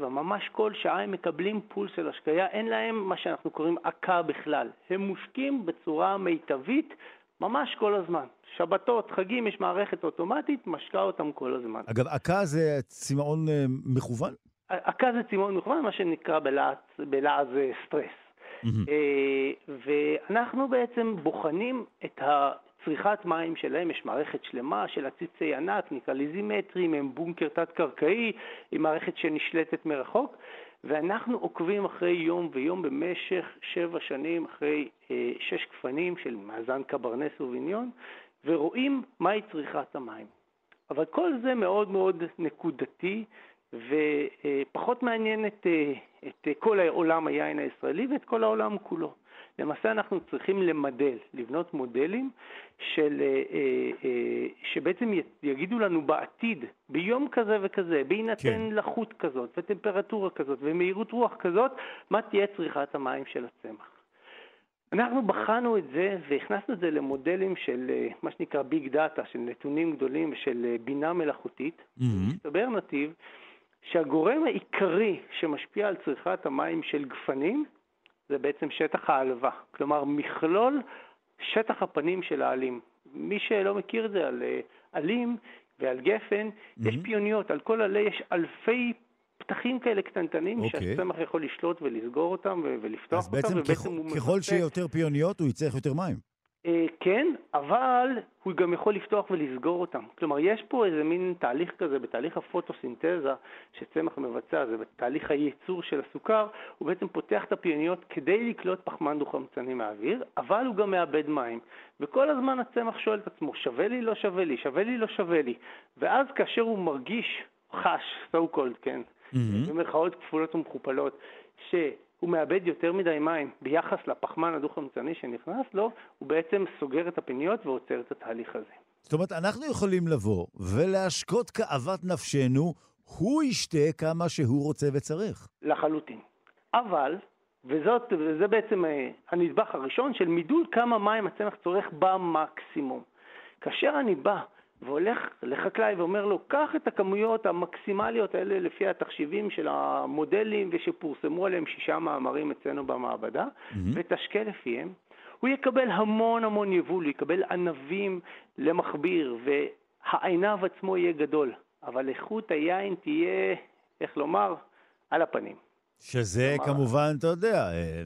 ממש כל שעה הם מקבלים פולס של השקיה, אין להם מה שאנחנו קוראים עקה בכלל. הם מושקים בצורה מיטבית ממש כל הזמן. שבתות, חגים, יש מערכת אוטומטית, משקה אותם כל הזמן. אגב, עקה זה צמאון מכוון? עקה זה צמאון מכוון, מה שנקרא בלעז סטרס. Mm-hmm. ואנחנו בעצם בוחנים את. צריכת מים שלהם, יש מערכת שלמה של עציצי ענק, נקרא ליזימטרים, הם בונקר תת-קרקעי, היא מערכת שנשלטת מרחוק, ואנחנו עוקבים אחרי יום ויום במשך שבע שנים, אחרי אה, שש גפנים של מאזן קברנס וביניון, ורואים מהי צריכת המים. אבל כל זה מאוד מאוד נקודתי, ופחות מעניין את, אה, את כל עולם היין הישראלי ואת כל העולם כולו. למעשה אנחנו צריכים למדל, לבנות מודלים של, אה, אה, שבעצם יגידו לנו בעתיד, ביום כזה וכזה, בהינתן כן. לחות כזאת וטמפרטורה כזאת ומהירות רוח כזאת, מה תהיה צריכת המים של הצמח. אנחנו בחנו את זה והכנסנו את זה למודלים של מה שנקרא ביג דאטה, של נתונים גדולים ושל בינה מלאכותית. Mm-hmm. מסתבר נתיב שהגורם העיקרי שמשפיע על צריכת המים של גפנים זה בעצם שטח העלבה, כלומר מכלול שטח הפנים של העלים. מי שלא מכיר את זה על אה, עלים ועל גפן, mm-hmm. יש פיוניות, על כל עלה יש אלפי פתחים כאלה קטנטנים, okay. אוקיי. שהצמח יכול לשלוט ולסגור אותם ולפתוח אותם, ובעצם ככל, ככל שיהיה יותר פיוניות הוא יצטרך יותר מים. אה, כן, אבל הוא גם יכול לפתוח ולסגור אותם. כלומר, יש פה איזה מין תהליך כזה, בתהליך הפוטוסינתזה שצמח מבצע, זה בתהליך הייצור של הסוכר, הוא בעצם פותח את הפיוניות כדי לקלוט פחמן דו-חמצני מהאוויר, אבל הוא גם מאבד מים. וכל הזמן הצמח שואל את עצמו, שווה לי, לא שווה לי, שווה לי, לא שווה לי. ואז כאשר הוא מרגיש, חש, so called, כן, mm-hmm. במרכאות כפולות ומכופלות, ש... הוא מאבד יותר מדי מים ביחס לפחמן הדו-חמצני שנכנס לו, הוא בעצם סוגר את הפניות ועוצר את התהליך הזה. זאת אומרת, אנחנו יכולים לבוא ולהשקות כאוות נפשנו, הוא ישתה כמה שהוא רוצה וצריך. לחלוטין. אבל, וזאת, וזה בעצם אה, הנדבך הראשון של מידול כמה מים הצמח צורך במקסימום. כאשר אני בא והולך לחקלאי ואומר לו, קח את הכמויות המקסימליות האלה לפי התחשיבים של המודלים ושפורסמו עליהם שישה מאמרים אצלנו במעבדה, mm-hmm. ותשקה לפיהם. הוא יקבל המון המון יבול, הוא יקבל ענבים למכביר, והעיניו עצמו יהיה גדול, אבל איכות היין תהיה, איך לומר, על הפנים. שזה כלומר... כמובן, אתה יודע, אה,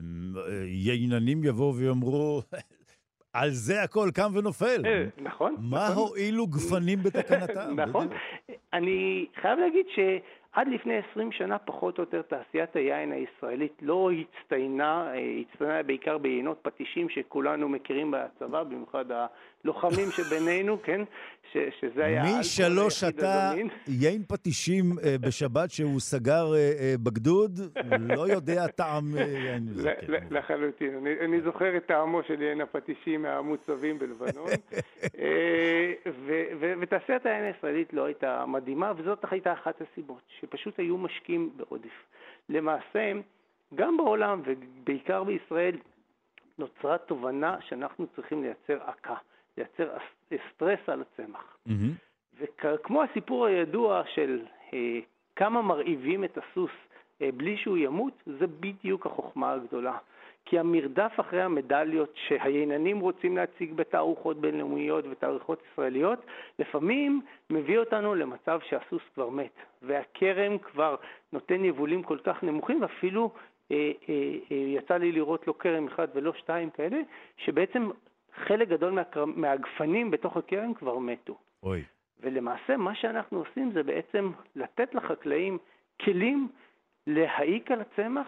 ייננים יבואו ויאמרו, על זה הכל קם ונופל. אה, נכון. מה נכון. הועילו גפנים בתקנתם? נכון. אני חייב להגיד ש... עד לפני 20 שנה פחות או יותר תעשיית היין הישראלית לא הצטיינה, אה, הצטיינה בעיקר ביינות פטישים שכולנו מכירים בצבא, במיוחד הלוחמים שבינינו, כן? ש, שזה היה... מי שלא שתה יין פטישים אה, בשבת שהוא סגר אה, בגדוד, לא יודע טעם יין. כן. לחלוטין. אני, אני זוכר את טעמו של יין הפטישים מהמוצבים בלבנון, ותעשיית היין הישראלית לא הייתה מדהימה, וזאת הייתה אחת הסיבות. שפשוט היו משקיעים בעודף. למעשה, גם בעולם ובעיקר בישראל נוצרה תובנה שאנחנו צריכים לייצר עקה, לייצר סטרס על הצמח. Mm-hmm. וכמו הסיפור הידוע של אה, כמה מרעיבים את הסוס אה, בלי שהוא ימות, זה בדיוק החוכמה הגדולה. כי המרדף אחרי המדליות שהייננים רוצים להציג בתערוכות בינלאומיות ותערוכות ישראליות, לפעמים מביא אותנו למצב שהסוס כבר מת, והכרם כבר נותן יבולים כל כך נמוכים, ואפילו אה, אה, אה, יצא לי לראות לו כרם אחד ולא שתיים כאלה, שבעצם חלק גדול מה, מהגפנים בתוך הכרם כבר מתו. אוי. ולמעשה מה שאנחנו עושים זה בעצם לתת לחקלאים כלים להעיק על הצמח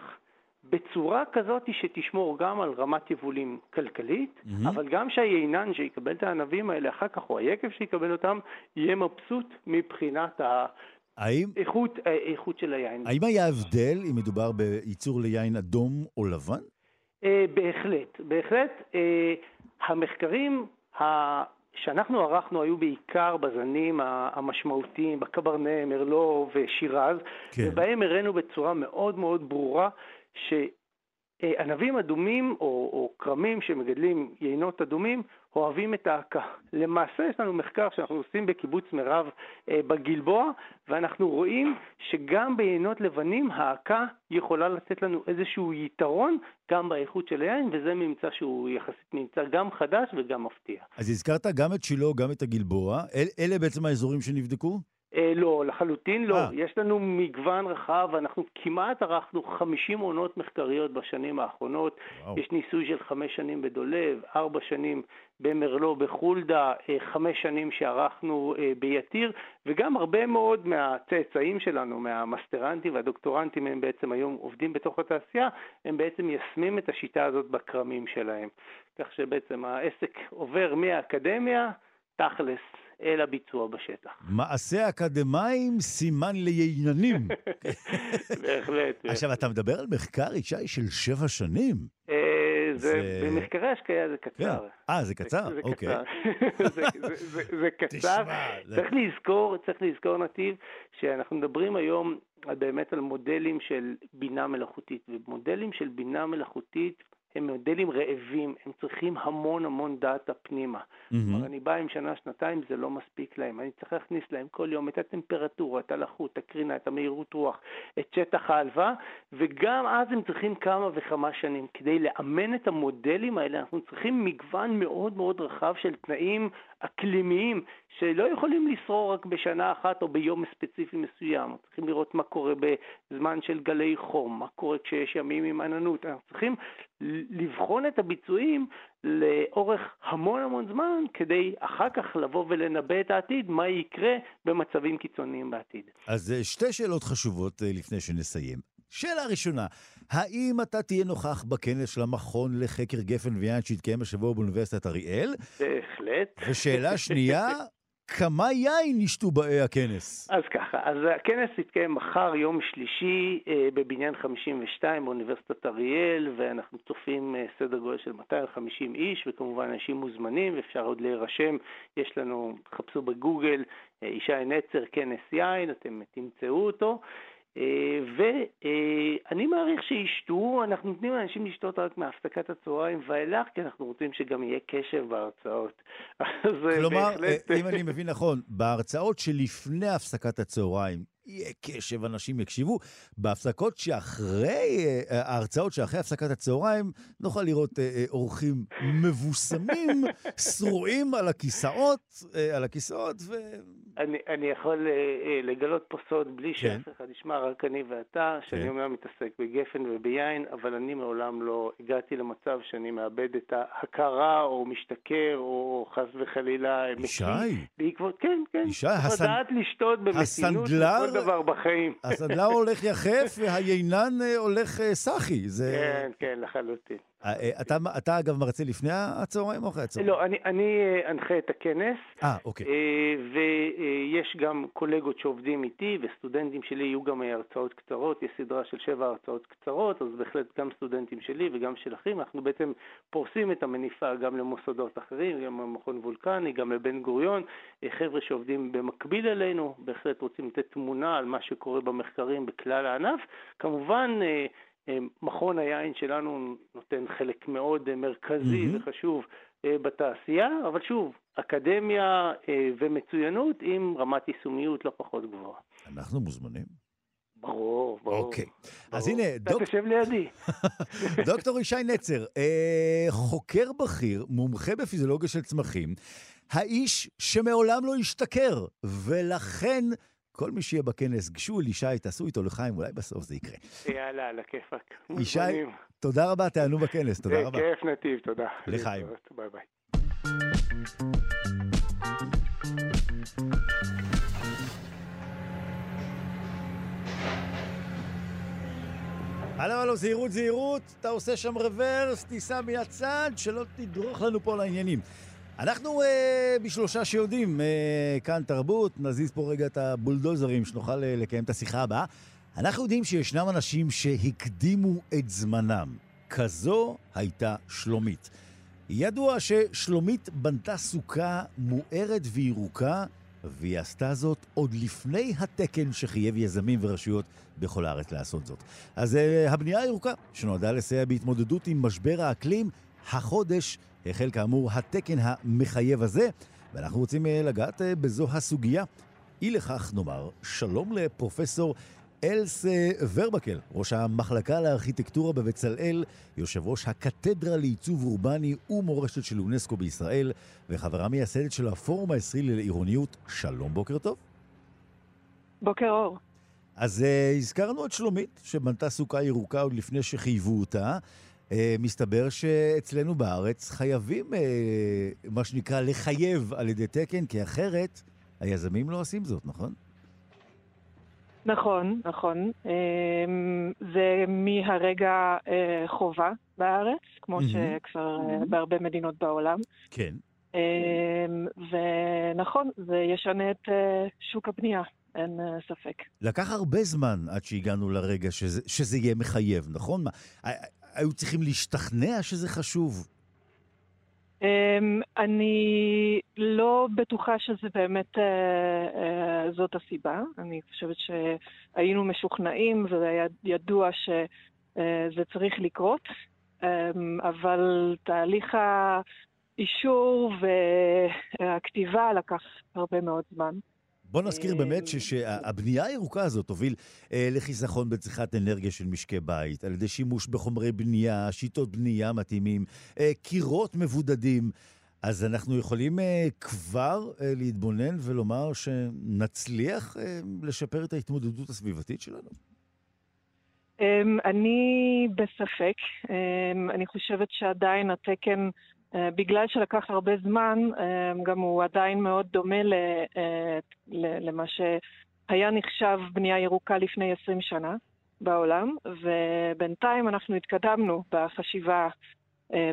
בצורה כזאת שתשמור גם על רמת יבולים כלכלית, mm-hmm. אבל גם שהיינן שיקבל את הענבים האלה אחר כך, או היקב שיקבל אותם, יהיה מבסוט מבחינת האיכות, האיכות של היין. האם היה הבדל אם מדובר בייצור ליין אדום או לבן? Uh, בהחלט, בהחלט. Uh, המחקרים שאנחנו ערכנו היו בעיקר בזנים המשמעותיים, בקברנה, מרלו ושירז, כן. ובהם הראינו בצורה מאוד מאוד ברורה שענבים אדומים או, או כרמים שמגדלים יינות אדומים אוהבים את ההקה. למעשה יש לנו מחקר שאנחנו עושים בקיבוץ מירב אה, בגלבוע, ואנחנו רואים שגם ביינות לבנים ההקה יכולה לתת לנו איזשהו יתרון גם באיכות של היין, וזה ממצא שהוא יחסית ממצא גם חדש וגם מפתיע. אז הזכרת גם את שילה, גם את הגלבוע. אל, אלה בעצם האזורים שנבדקו? אה, לא, לחלוטין לא. 아. אה. יש לנו מגוון רחב, אנחנו כמעט ערכנו 50 עונות מחקריות בשנים האחרונות. וואו. יש ניסוי של חמש שנים בדולב, ארבע שנים במרלו בחולדה, אה, חמש שנים שערכנו אה, ביתיר, וגם הרבה מאוד מהצאצאים שלנו, מהמסטרנטים והדוקטורנטים, הם בעצם היום עובדים בתוך התעשייה, הם בעצם מיישמים את השיטה הזאת בכרמים שלהם. כך שבעצם העסק עובר מהאקדמיה, תכלס, אל הביצוע בשטח. מעשה אקדמאים סימן לייננים. בהחלט. עכשיו, אתה מדבר על מחקר, ישי, של שבע שנים. אה, זה, במחקרי השקיה זה קצר. כן. אה, זה קצר? אוקיי. זה קצר. צריך לזכור, צריך לזכור, נתיב, שאנחנו מדברים היום באמת על מודלים של בינה מלאכותית, ומודלים של בינה מלאכותית הם מודלים רעבים, הם צריכים המון המון דאטה פנימה. Mm-hmm. אני בא עם שנה, שנתיים, זה לא מספיק להם. אני צריך להכניס להם כל יום את הטמפרטורה, את הלחות, את הקרינה, את המהירות רוח, את שטח ההלוואה, וגם אז הם צריכים כמה וכמה שנים. כדי לאמן את המודלים האלה, אנחנו צריכים מגוון מאוד מאוד רחב של תנאים אקלימיים שלא יכולים לשרור רק בשנה אחת או ביום ספציפי מסוים. צריכים לראות מה קורה בזמן של גלי חום, מה קורה כשיש ימים עם עננות. אנחנו צריכים לבחון את הביצועים לאורך המון המון זמן, כדי אחר כך לבוא ולנבא את העתיד, מה יקרה במצבים קיצוניים בעתיד. אז אה, שתי שאלות חשובות אה, לפני שנסיים. שאלה ראשונה, האם אתה תהיה נוכח בכנס של המכון לחקר גפן ויין שהתקיים השבוע באוניברסיטת אריאל? בהחלט. ושאלה שנייה, כמה יין ישתו באי הכנס? אז ככה, אז הכנס יתקיים מחר, יום שלישי, אה, בבניין 52 באוניברסיטת אריאל, ואנחנו צופים אה, סדר גודל של 250 איש, וכמובן אנשים מוזמנים, אפשר עוד להירשם, יש לנו, חפשו בגוגל, אה, ישי נצר, כנס יין, אתם תמצאו אותו. אה, ואני מעריך שישתו, אנחנו נותנים לאנשים לשתות רק מהפסקת הצהריים ואילך, כי אנחנו רוצים שגם יהיה קשב בהרצאות. כלומר, בהחלט... אם אני מבין נכון, בהרצאות שלפני הפסקת הצהריים, יהיה קשב, אנשים יקשיבו. בהפסקות שאחרי, אה, ההרצאות שאחרי הפסקת הצהריים, נוכל לראות אה, אה, אורחים מבוסמים, שרועים על הכיסאות, על הכיסאות, ו... אני, אני יכול לגלות פה סוד בלי כן. שאף אחד ישמע, רק אני ואתה, שאני כן. אומנם מתעסק בגפן וביין, אבל אני מעולם לא הגעתי למצב שאני מאבד את ההכרה, או משתכר, או חס וחלילה ישי. בעקבות, כן, כן. ישי, הסנ... לדעת לשתות במתינות. הסנדלר דבר בחיים. הסנדלר הולך יחף והיינן אה, הולך אה, סאחי. זה... כן, כן, לחלוטין. אה, אתה, אתה אגב מרצה לפני הצהריים או אחרי הצהריים? לא, אני, אני אנחה את הכנס. אה, אוקיי. ויש גם קולגות שעובדים איתי, וסטודנטים שלי יהיו גם הרצאות קצרות, יש סדרה של שבע הרצאות קצרות, אז בהחלט גם סטודנטים שלי וגם של אחרים. אנחנו בעצם פורסים את המניפה גם למוסדות אחרים, גם למכון וולקני, גם לבן גוריון. חבר'ה שעובדים במקביל אלינו, בהחלט רוצים לתת תמונה על מה שקורה במחקרים בכלל הענף. כמובן, אה, מכון היין שלנו נותן חלק מאוד אה, מרכזי mm-hmm. וחשוב אה, בתעשייה, אבל שוב, אקדמיה ומצוינות עם רמת יישומיות לא פחות גבוהה. אנחנו מוזמנים. ברור, ברור. אוקיי. אז הנה, דוק... אתה תשב לידי. דוקטור ישי נצר, אה, חוקר בכיר, מומחה בפיזיולוגיה של צמחים, האיש שמעולם לא השתכר, ולכן כל מי שיהיה בכנס, גשו אל ישי, תעשו איתו לחיים, אולי בסוף זה יקרה. יאללה, על הכיפאק. ישי, תודה רבה, תענו בכנס, תודה רבה. כיף נתיב, תודה. לחיים. ביי ביי. הלו, הלו, זהירות, זהירות, אתה עושה שם רוורס, תיסע מהצד, שלא תדרוך לנו פה לעניינים. אנחנו אה, בשלושה שיודעים, אה, כאן תרבות, נזיז פה רגע את הבולדוזרים, שנוכל אה, לקיים את השיחה הבאה. אנחנו יודעים שישנם אנשים שהקדימו את זמנם. כזו הייתה שלומית. ידוע ששלומית בנתה סוכה מוארת וירוקה, והיא עשתה זאת עוד לפני התקן שחייב יזמים ורשויות בכל הארץ לעשות זאת. אז uh, הבנייה הירוקה, שנועדה לסייע בהתמודדות עם משבר האקלים, החודש החל כאמור התקן המחייב הזה, ואנחנו רוצים uh, לגעת uh, בזו הסוגיה. אי לכך נאמר שלום לפרופסור אלס ורבקל, ראש המחלקה לארכיטקטורה בבצלאל, יושב ראש הקתדרה לעיצוב אורבני ומורשת של אונסקו בישראל, וחברה מייסדת של הפורום הישראלי לעירוניות. שלום, בוקר טוב. בוקר אור. אז uh, הזכרנו את שלומית, שבנתה סוכה ירוקה עוד לפני שחייבו אותה. Uh, מסתבר שאצלנו בארץ חייבים, uh, מה שנקרא, לחייב על ידי תקן, כי אחרת היזמים לא עושים זאת, נכון? נכון, נכון. אמ, זה מהרגע אה, חובה בארץ, כמו שכבר אה, בהרבה מדינות בעולם. כן. ונכון, זה ישנה את אה, שוק הבנייה, אין ספק. לקח הרבה זמן עד שהגענו לרגע שזה, שזה יהיה מחייב, נכון? היו צריכים להשתכנע שזה חשוב? Um, אני לא בטוחה שזה באמת uh, uh, זאת הסיבה. אני חושבת שהיינו משוכנעים וידוע שזה uh, צריך לקרות, um, אבל תהליך האישור והכתיבה לקח הרבה מאוד זמן. בוא נזכיר באמת שהבנייה הירוקה הזאת תוביל אה, לחיסכון בצריכת אנרגיה של משקי בית, על ידי שימוש בחומרי בנייה, שיטות בנייה מתאימים, אה, קירות מבודדים. אז אנחנו יכולים אה, כבר אה, להתבונן ולומר שנצליח אה, לשפר את ההתמודדות הסביבתית שלנו? אמ, אני בספק. אמ, אני חושבת שעדיין התקן... אה, בגלל שלקח הרבה זמן, אה, גם הוא עדיין מאוד דומה אה, למה שהיה נחשב בנייה ירוקה לפני 20 שנה בעולם, ובינתיים אנחנו התקדמנו בחשיבה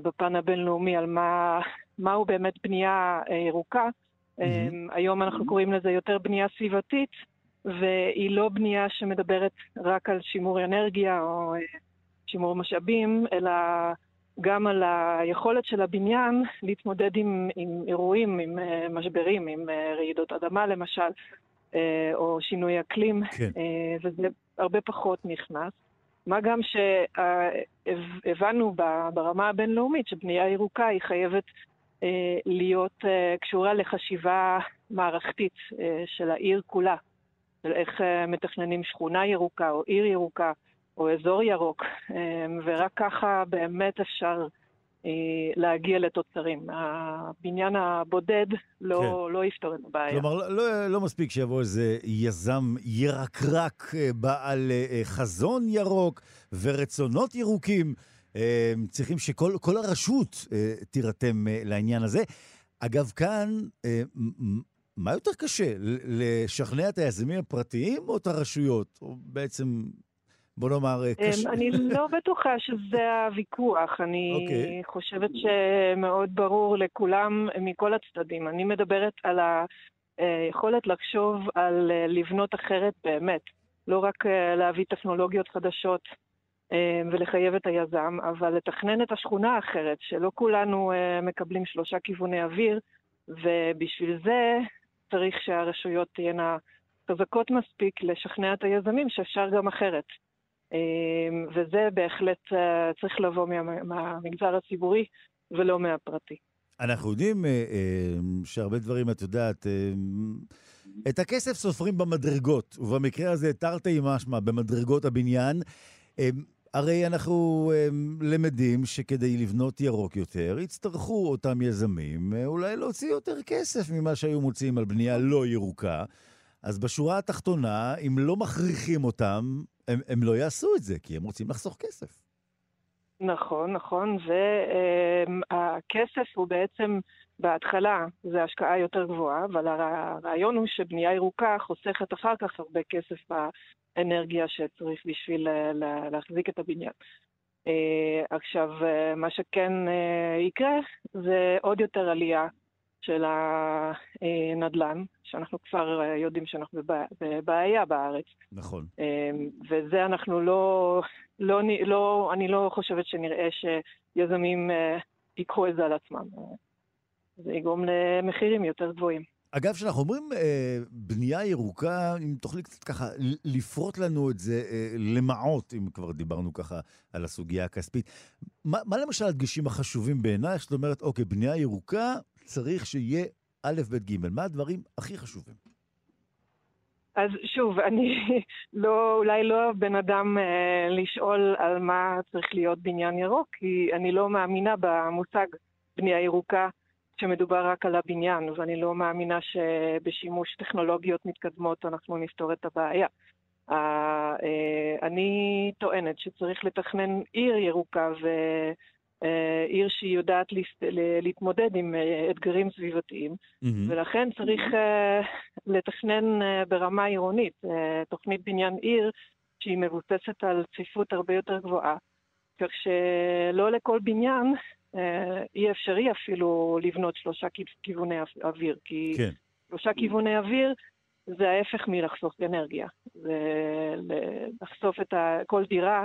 בפן הבינלאומי על מה, מהו באמת בנייה ירוקה. Mm-hmm. היום אנחנו קוראים לזה יותר בנייה סביבתית, והיא לא בנייה שמדברת רק על שימור אנרגיה או שימור משאבים, אלא גם על היכולת של הבניין להתמודד עם, עם אירועים, עם uh, משברים, עם uh, רעידות אדמה למשל, uh, או שינוי אקלים, כן. וזה הרבה פחות נכנס. מה גם שהבנו ברמה הבינלאומית שבנייה ירוקה היא חייבת להיות קשורה לחשיבה מערכתית של העיר כולה, של איך מתכננים שכונה ירוקה או עיר ירוקה. או אזור ירוק, אמ, ורק ככה באמת אפשר אה, להגיע לתוצרים. הבניין הבודד לא, כן. לא יפתור את הבעיה. כלומר, לא, לא, לא מספיק שיבוא איזה יזם ירקרק אה, בעל אה, חזון ירוק ורצונות ירוקים. צריכים שכל הרשות תירתם לעניין הזה. אגב, כאן, מה יותר קשה, לשכנע את היזמים הפרטיים או את הרשויות? או בעצם בוא נאמר, אה, אמ, קשה. אני לא בטוחה שזה הוויכוח. אני okay. אוקיי. חושבת שמאוד ברור לכולם, מכל הצדדים. אני מדברת על היכולת לחשוב על אה, לבנות אחרת באמת. לא רק אה, להביא טכנולוגיות חדשות ולחייב את היזם, אבל לתכנן את השכונה אחרת, שלא כולנו מקבלים שלושה כיווני אוויר, ובשביל זה צריך שהרשויות תהיינה חזקות מספיק לשכנע את היזמים שאפשר גם אחרת. אמ, וזה בהחלט אה, צריך לבוא מהמגזר הציבורי ולא מהפרטי. אנחנו יודעים אה, אה, שהרבה דברים, את יודעת, את הכסף סופרים במדרגות, ובמקרה הזה תרתי משמע במדרגות הבניין. הרי אנחנו למדים שכדי לבנות ירוק יותר, יצטרכו אותם יזמים אולי להוציא יותר כסף ממה שהיו מוציאים על בנייה לא ירוקה. אז בשורה התחתונה, אם לא מכריחים אותם, הם, הם לא יעשו את זה, כי הם רוצים לחסוך כסף. נכון, נכון, והכסף הוא בעצם, בהתחלה זה השקעה יותר גבוהה, אבל הרעיון הוא שבנייה ירוקה חוסכת אחר כך הרבה כסף באנרגיה שצריך בשביל להחזיק את הבניין. אה, עכשיו, אה, מה שכן אה, יקרה זה עוד יותר עלייה של הנדל"ן, שאנחנו כבר יודעים שאנחנו בבעיה בארץ. נכון. וזה אנחנו לא, לא, לא, אני לא חושבת שנראה שיזמים ייקחו את זה על עצמם. זה יגרום למחירים יותר גבוהים. אגב, כשאנחנו אומרים אה, בנייה ירוקה, אם תוכלי קצת ככה לפרוט לנו את זה אה, למעות, אם כבר דיברנו ככה על הסוגיה הכספית. מה, מה למשל הדגשים החשובים בעינייך, שאת אומרת, אוקיי, בנייה ירוקה צריך שיהיה א', ב', ג', מה הדברים הכי חשובים? אז שוב, אני לא, אולי לא הבן אדם אה, לשאול על מה צריך להיות בניין ירוק, כי אני לא מאמינה במושג בנייה ירוקה. שמדובר רק על הבניין, ואני לא מאמינה שבשימוש טכנולוגיות מתקדמות אנחנו נפתור את הבעיה. אה, אני טוענת שצריך לתכנן עיר ירוקה ועיר אה, שהיא יודעת להתמודד עם אה, אתגרים סביבתיים, mm-hmm. ולכן צריך לתכנן ברמה עירונית תוכנית בניין עיר שהיא מבוססת על צפיפות הרבה יותר גבוהה, כך שלא לכל בניין אה, אי אפשרי אפילו לבנות שלושה כיווני אוויר, כי כן. שלושה כיווני אוויר זה ההפך מלחסוך אנרגיה. זה לחשוף את כל דירה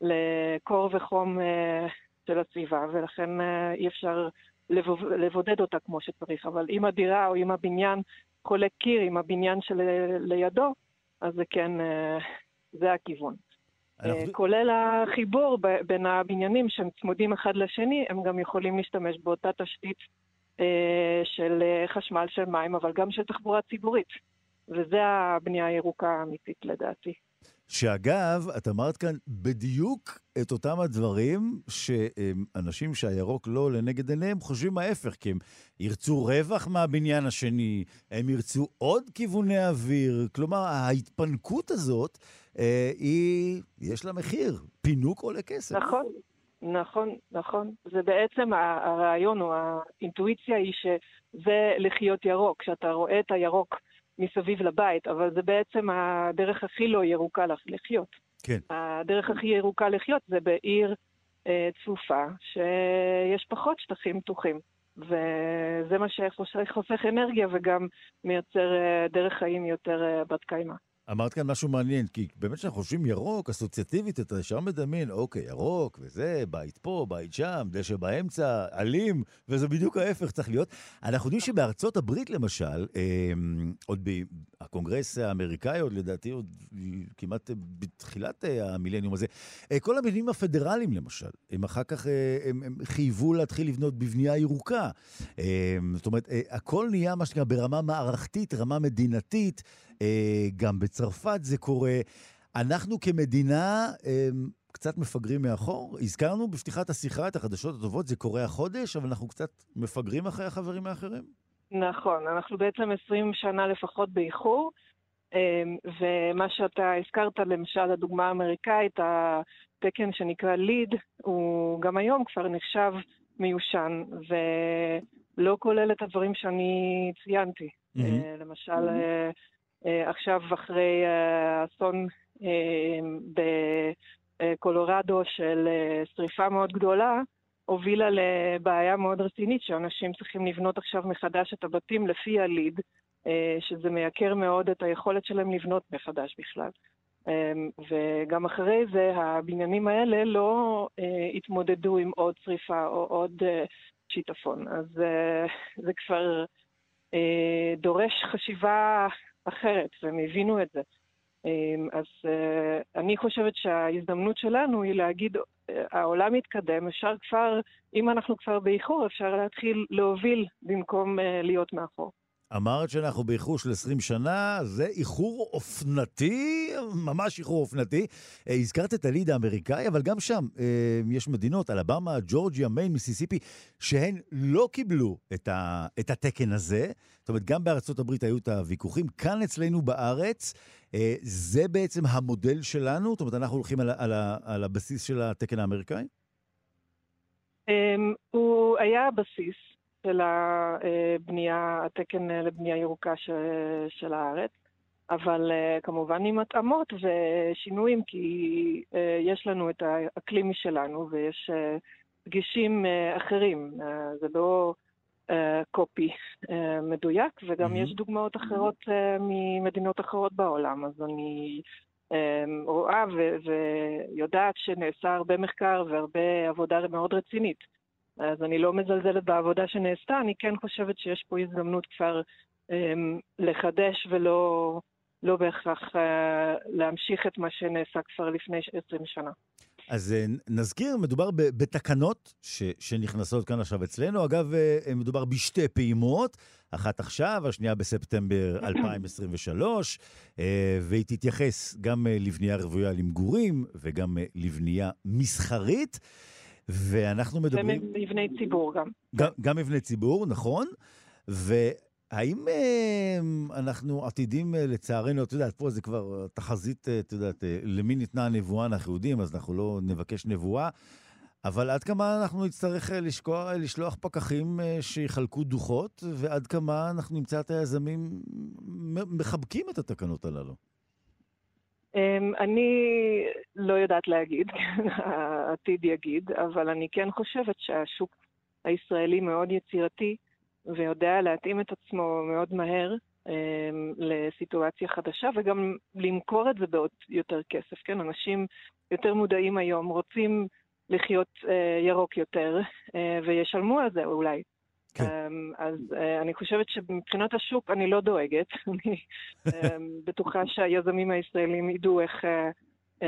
לקור וחום אה, של הסביבה, ולכן אה, אי אפשר לבודד אותה כמו שצריך. אבל אם הדירה או אם הבניין חולק קיר עם הבניין שלידו, אז זה כן, זה הכיוון. אנחנו... אה, כולל החיבור בין הבניינים שהם צמודים אחד לשני, הם גם יכולים להשתמש באותה תשתית אה, של אה, חשמל, של מים, אבל גם של תחבורה ציבורית. וזה הבנייה הירוקה האמיתית לדעתי. שאגב, את אמרת כאן בדיוק את אותם הדברים שאנשים שהירוק לא לנגד עיניהם חושבים ההפך, כי הם ירצו רווח מהבניין השני, הם ירצו עוד כיווני אוויר. כלומר, ההתפנקות הזאת אה, היא, יש לה מחיר, פינוק עולה כסף. נכון, נכון, נכון. זה בעצם הרעיון או האינטואיציה היא שזה לחיות ירוק, כשאתה רואה את הירוק מסביב לבית, אבל זה בעצם הדרך הכי לא ירוקה לחיות. כן. הדרך הכי ירוקה לחיות זה בעיר אה, צפופה, שיש פחות שטחים פתוחים. וזה מה שחוסך אנרגיה וגם מייצר אה, דרך חיים יותר אה, בת קיימא. אמרת כאן משהו מעניין, כי באמת כשאנחנו חושבים ירוק, אסוציאטיבית, אתה ישר מדמיין, אוקיי, ירוק וזה, בית פה, בית שם, דשא באמצע, אלים, וזה בדיוק ההפך צריך להיות. אנחנו יודעים שבארצות הברית, למשל, אה, עוד בקונגרס האמריקאי, עוד לדעתי, עוד כמעט בתחילת אה, המילניום הזה, אה, כל המבנים הפדרליים, למשל, הם אחר כך, הם, הם חייבו להתחיל לבנות בבנייה ירוקה. זאת אומרת, הכל נהיה, מה שנקרא, ברמה מערכתית, רמה מדינתית. אה, גם בצרפת זה קורה. אנחנו כמדינה אה, קצת מפגרים מאחור. הזכרנו בפתיחת השיחה את החדשות הטובות, זה קורה החודש, אבל אנחנו קצת מפגרים אחרי החברים האחרים. נכון, אנחנו בעצם 20 שנה לפחות באיחור. אה, ומה שאתה הזכרת, למשל, הדוגמה האמריקאית, התקן שנקרא ליד, הוא גם היום כבר נחשב מיושן, ולא כולל את הדברים שאני ציינתי. Mm-hmm. למשל, mm-hmm. אה, עכשיו אחרי אה, אסון אה, בקולורדו של שריפה מאוד גדולה, הובילה לבעיה מאוד רצינית, שאנשים צריכים לבנות עכשיו מחדש את הבתים לפי הליד, שזה מייקר מאוד את היכולת שלהם לבנות מחדש בכלל. וגם אחרי זה, הבניינים האלה לא התמודדו עם עוד שריפה או עוד שיטפון. אז זה כבר דורש חשיבה אחרת, והם הבינו את זה. אמ, אז אה, אני חושבת שההזדמנות שלנו היא להגיד, אה, העולם מתקדם, אפשר כבר, אם אנחנו כבר באיחור, אפשר להתחיל להוביל במקום אה, להיות מאחור. אמרת שאנחנו באיחור של 20 שנה, זה איחור אופנתי, ממש איחור אופנתי. אה, הזכרת את הליד האמריקאי, אבל גם שם אה, יש מדינות, אלבמה, ג'ורג'יה, מיין, מיסיסיפי, שהן לא קיבלו את, ה, את התקן הזה. זאת אומרת, גם בארצות הברית היו את הוויכוחים. כאן אצלנו בארץ, אה, זה בעצם המודל שלנו? זאת אומרת, אנחנו הולכים על, על, על הבסיס של התקן האמריקאי? אמ, הוא היה הבסיס של הבנייה, התקן לבנייה ירוקה של, של הארץ, אבל אה, כמובן עם התאמות ושינויים, כי אה, יש לנו את האקלים משלנו ויש דגשים אחרים. זה לא... קופי מדויק, וגם mm-hmm. יש דוגמאות אחרות ממדינות אחרות בעולם, אז אני רואה ויודעת שנעשה הרבה מחקר והרבה עבודה מאוד רצינית. אז אני לא מזלזלת בעבודה שנעשתה, אני כן חושבת שיש פה הזדמנות כבר לחדש ולא לא בהכרח להמשיך את מה שנעשה כבר לפני 20 שנה. אז אה, נזכיר, מדובר בתקנות ש, שנכנסות כאן עכשיו אצלנו. אגב, אה, אה, מדובר בשתי פעימות, אחת עכשיו, השנייה בספטמבר 2023, והיא תתייחס גם לבנייה רוויה למגורים וגם לבנייה מסחרית. ואנחנו מדברים... ומבני ציבור גם. גם, גם מבני ציבור, נכון. ו... האם אה, אנחנו עתידים, אה, לצערנו, את יודעת, פה זה כבר תחזית, אה, את יודעת, למי ניתנה הנבואה, אנחנו יודעים, אז אנחנו לא נבקש נבואה, אבל עד כמה אנחנו נצטרך לשקוע, לשלוח פקחים שיחלקו דוחות, ועד כמה אנחנו נמצא את היזמים מחבקים את התקנות הללו? אמ, אני לא יודעת להגיד, העתיד יגיד, אבל אני כן חושבת שהשוק הישראלי מאוד יצירתי. ויודע להתאים את עצמו מאוד מהר אה, לסיטואציה חדשה, וגם למכור את זה בעוד יותר כסף, כן? אנשים יותר מודעים היום, רוצים לחיות אה, ירוק יותר, אה, וישלמו על זה אולי. כן. Um, אז uh, אני חושבת שמבחינת השוק אני לא דואגת. אני um, בטוחה שהיזמים הישראלים ידעו איך uh, um,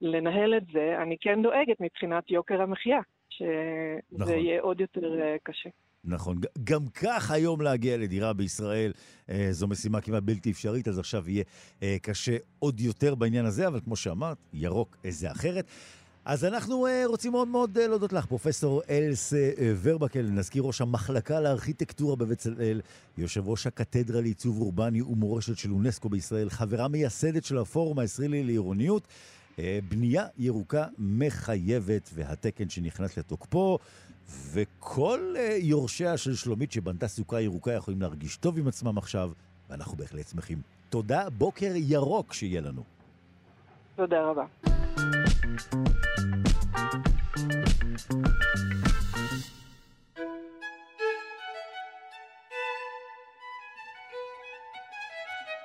לנהל את זה. אני כן דואגת מבחינת יוקר המחיה, שזה נכון. יהיה עוד יותר uh, קשה. נכון. גם כך היום להגיע לדירה בישראל אה, זו משימה כמעט בלתי אפשרית, אז עכשיו יהיה אה, קשה עוד יותר בעניין הזה, אבל כמו שאמרת, ירוק איזה אחרת. אז אנחנו אה, רוצים מאוד מאוד אה, להודות לך, פרופסור אלס אה, ורבקל, נזכיר ראש המחלקה לארכיטקטורה בבצלאל, יושב ראש הקתדרה לעיצוב אורבני ומורשת של אונסקו בישראל, חברה מייסדת של הפורום הישראלי לעירוניות. בנייה ירוקה מחייבת והתקן שנכנס לתוקפו. וכל יורשיה של שלומית שבנתה סוכה ירוקה יכולים להרגיש טוב עם עצמם עכשיו, ואנחנו בהחלט שמחים. תודה, בוקר ירוק שיהיה לנו. תודה רבה.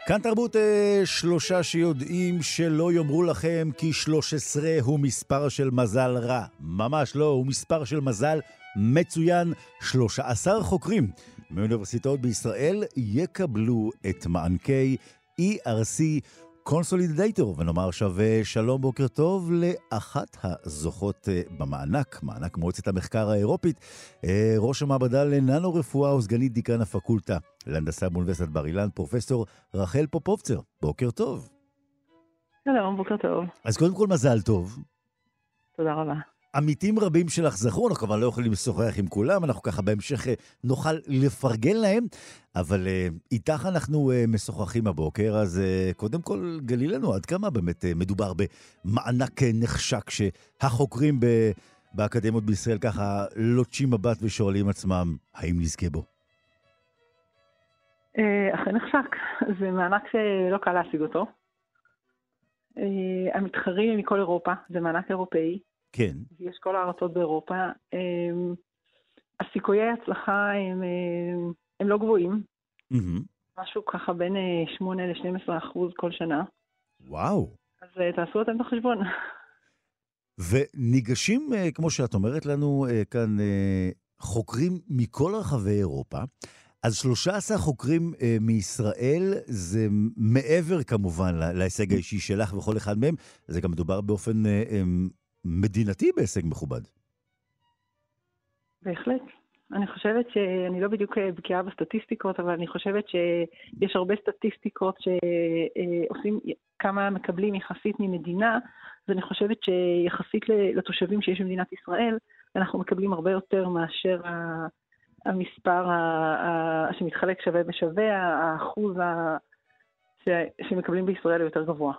כאן תרבות אה, שלושה שיודעים שלא יאמרו לכם כי 13 הוא מספר של מזל רע. ממש לא, הוא מספר של מזל מצוין. 13 חוקרים מאוניברסיטאות בישראל יקבלו את מענקי ERC Consolidator, ונאמר עכשיו שלום, בוקר טוב לאחת הזוכות אה, במענק, מענק מועצת המחקר האירופית, אה, ראש המעבדה לננו-רפואה וסגנית דיקן הפקולטה להנדסה באוניברסיטת בר אילן, פרופסור רחל פופובצר. בוקר טוב. שלום, בוקר טוב. אז קודם כל מזל טוב. תודה רבה. עמיתים רבים שלך זכו, אנחנו כמובן לא יכולים לשוחח עם כולם, אנחנו ככה בהמשך אה, נוכל לפרגן להם, אבל אה, איתך אנחנו אה, משוחחים הבוקר, אז קודם כל גלי לנו עד כמה באמת מדובר במענק נחשק שהחוקרים באקדמיות בישראל ככה לוטשים מבט ושואלים עצמם, האם נזכה בו? אכן נחשק, זה מענק שלא קל להשיג אותו. המתחרים הם מכל אירופה, זה מענק אירופאי. כן. יש כל הארצות באירופה. הם, הסיכויי ההצלחה הם, הם לא גבוהים. Mm-hmm. משהו ככה בין 8 ל-12 אחוז כל שנה. וואו. אז אה, תעשו אתם את החשבון. וניגשים, אה, כמו שאת אומרת לנו אה, כאן, חוקרים מכל רחבי אירופה. אז 13 חוקרים אה, מישראל זה מעבר כמובן להישג האישי שלך וכל אחד מהם, זה גם מדובר באופן אה, מדינתי בהישג מכובד. בהחלט. אני חושבת שאני לא בדיוק בקיאה בסטטיסטיקות, אבל אני חושבת שיש הרבה סטטיסטיקות שעושים כמה מקבלים יחסית ממדינה, אז אני חושבת שיחסית לתושבים שיש במדינת ישראל, אנחנו מקבלים הרבה יותר מאשר המספר שמתחלק שווה בשווה, האחוז שמקבלים בישראל הוא יותר גבוה.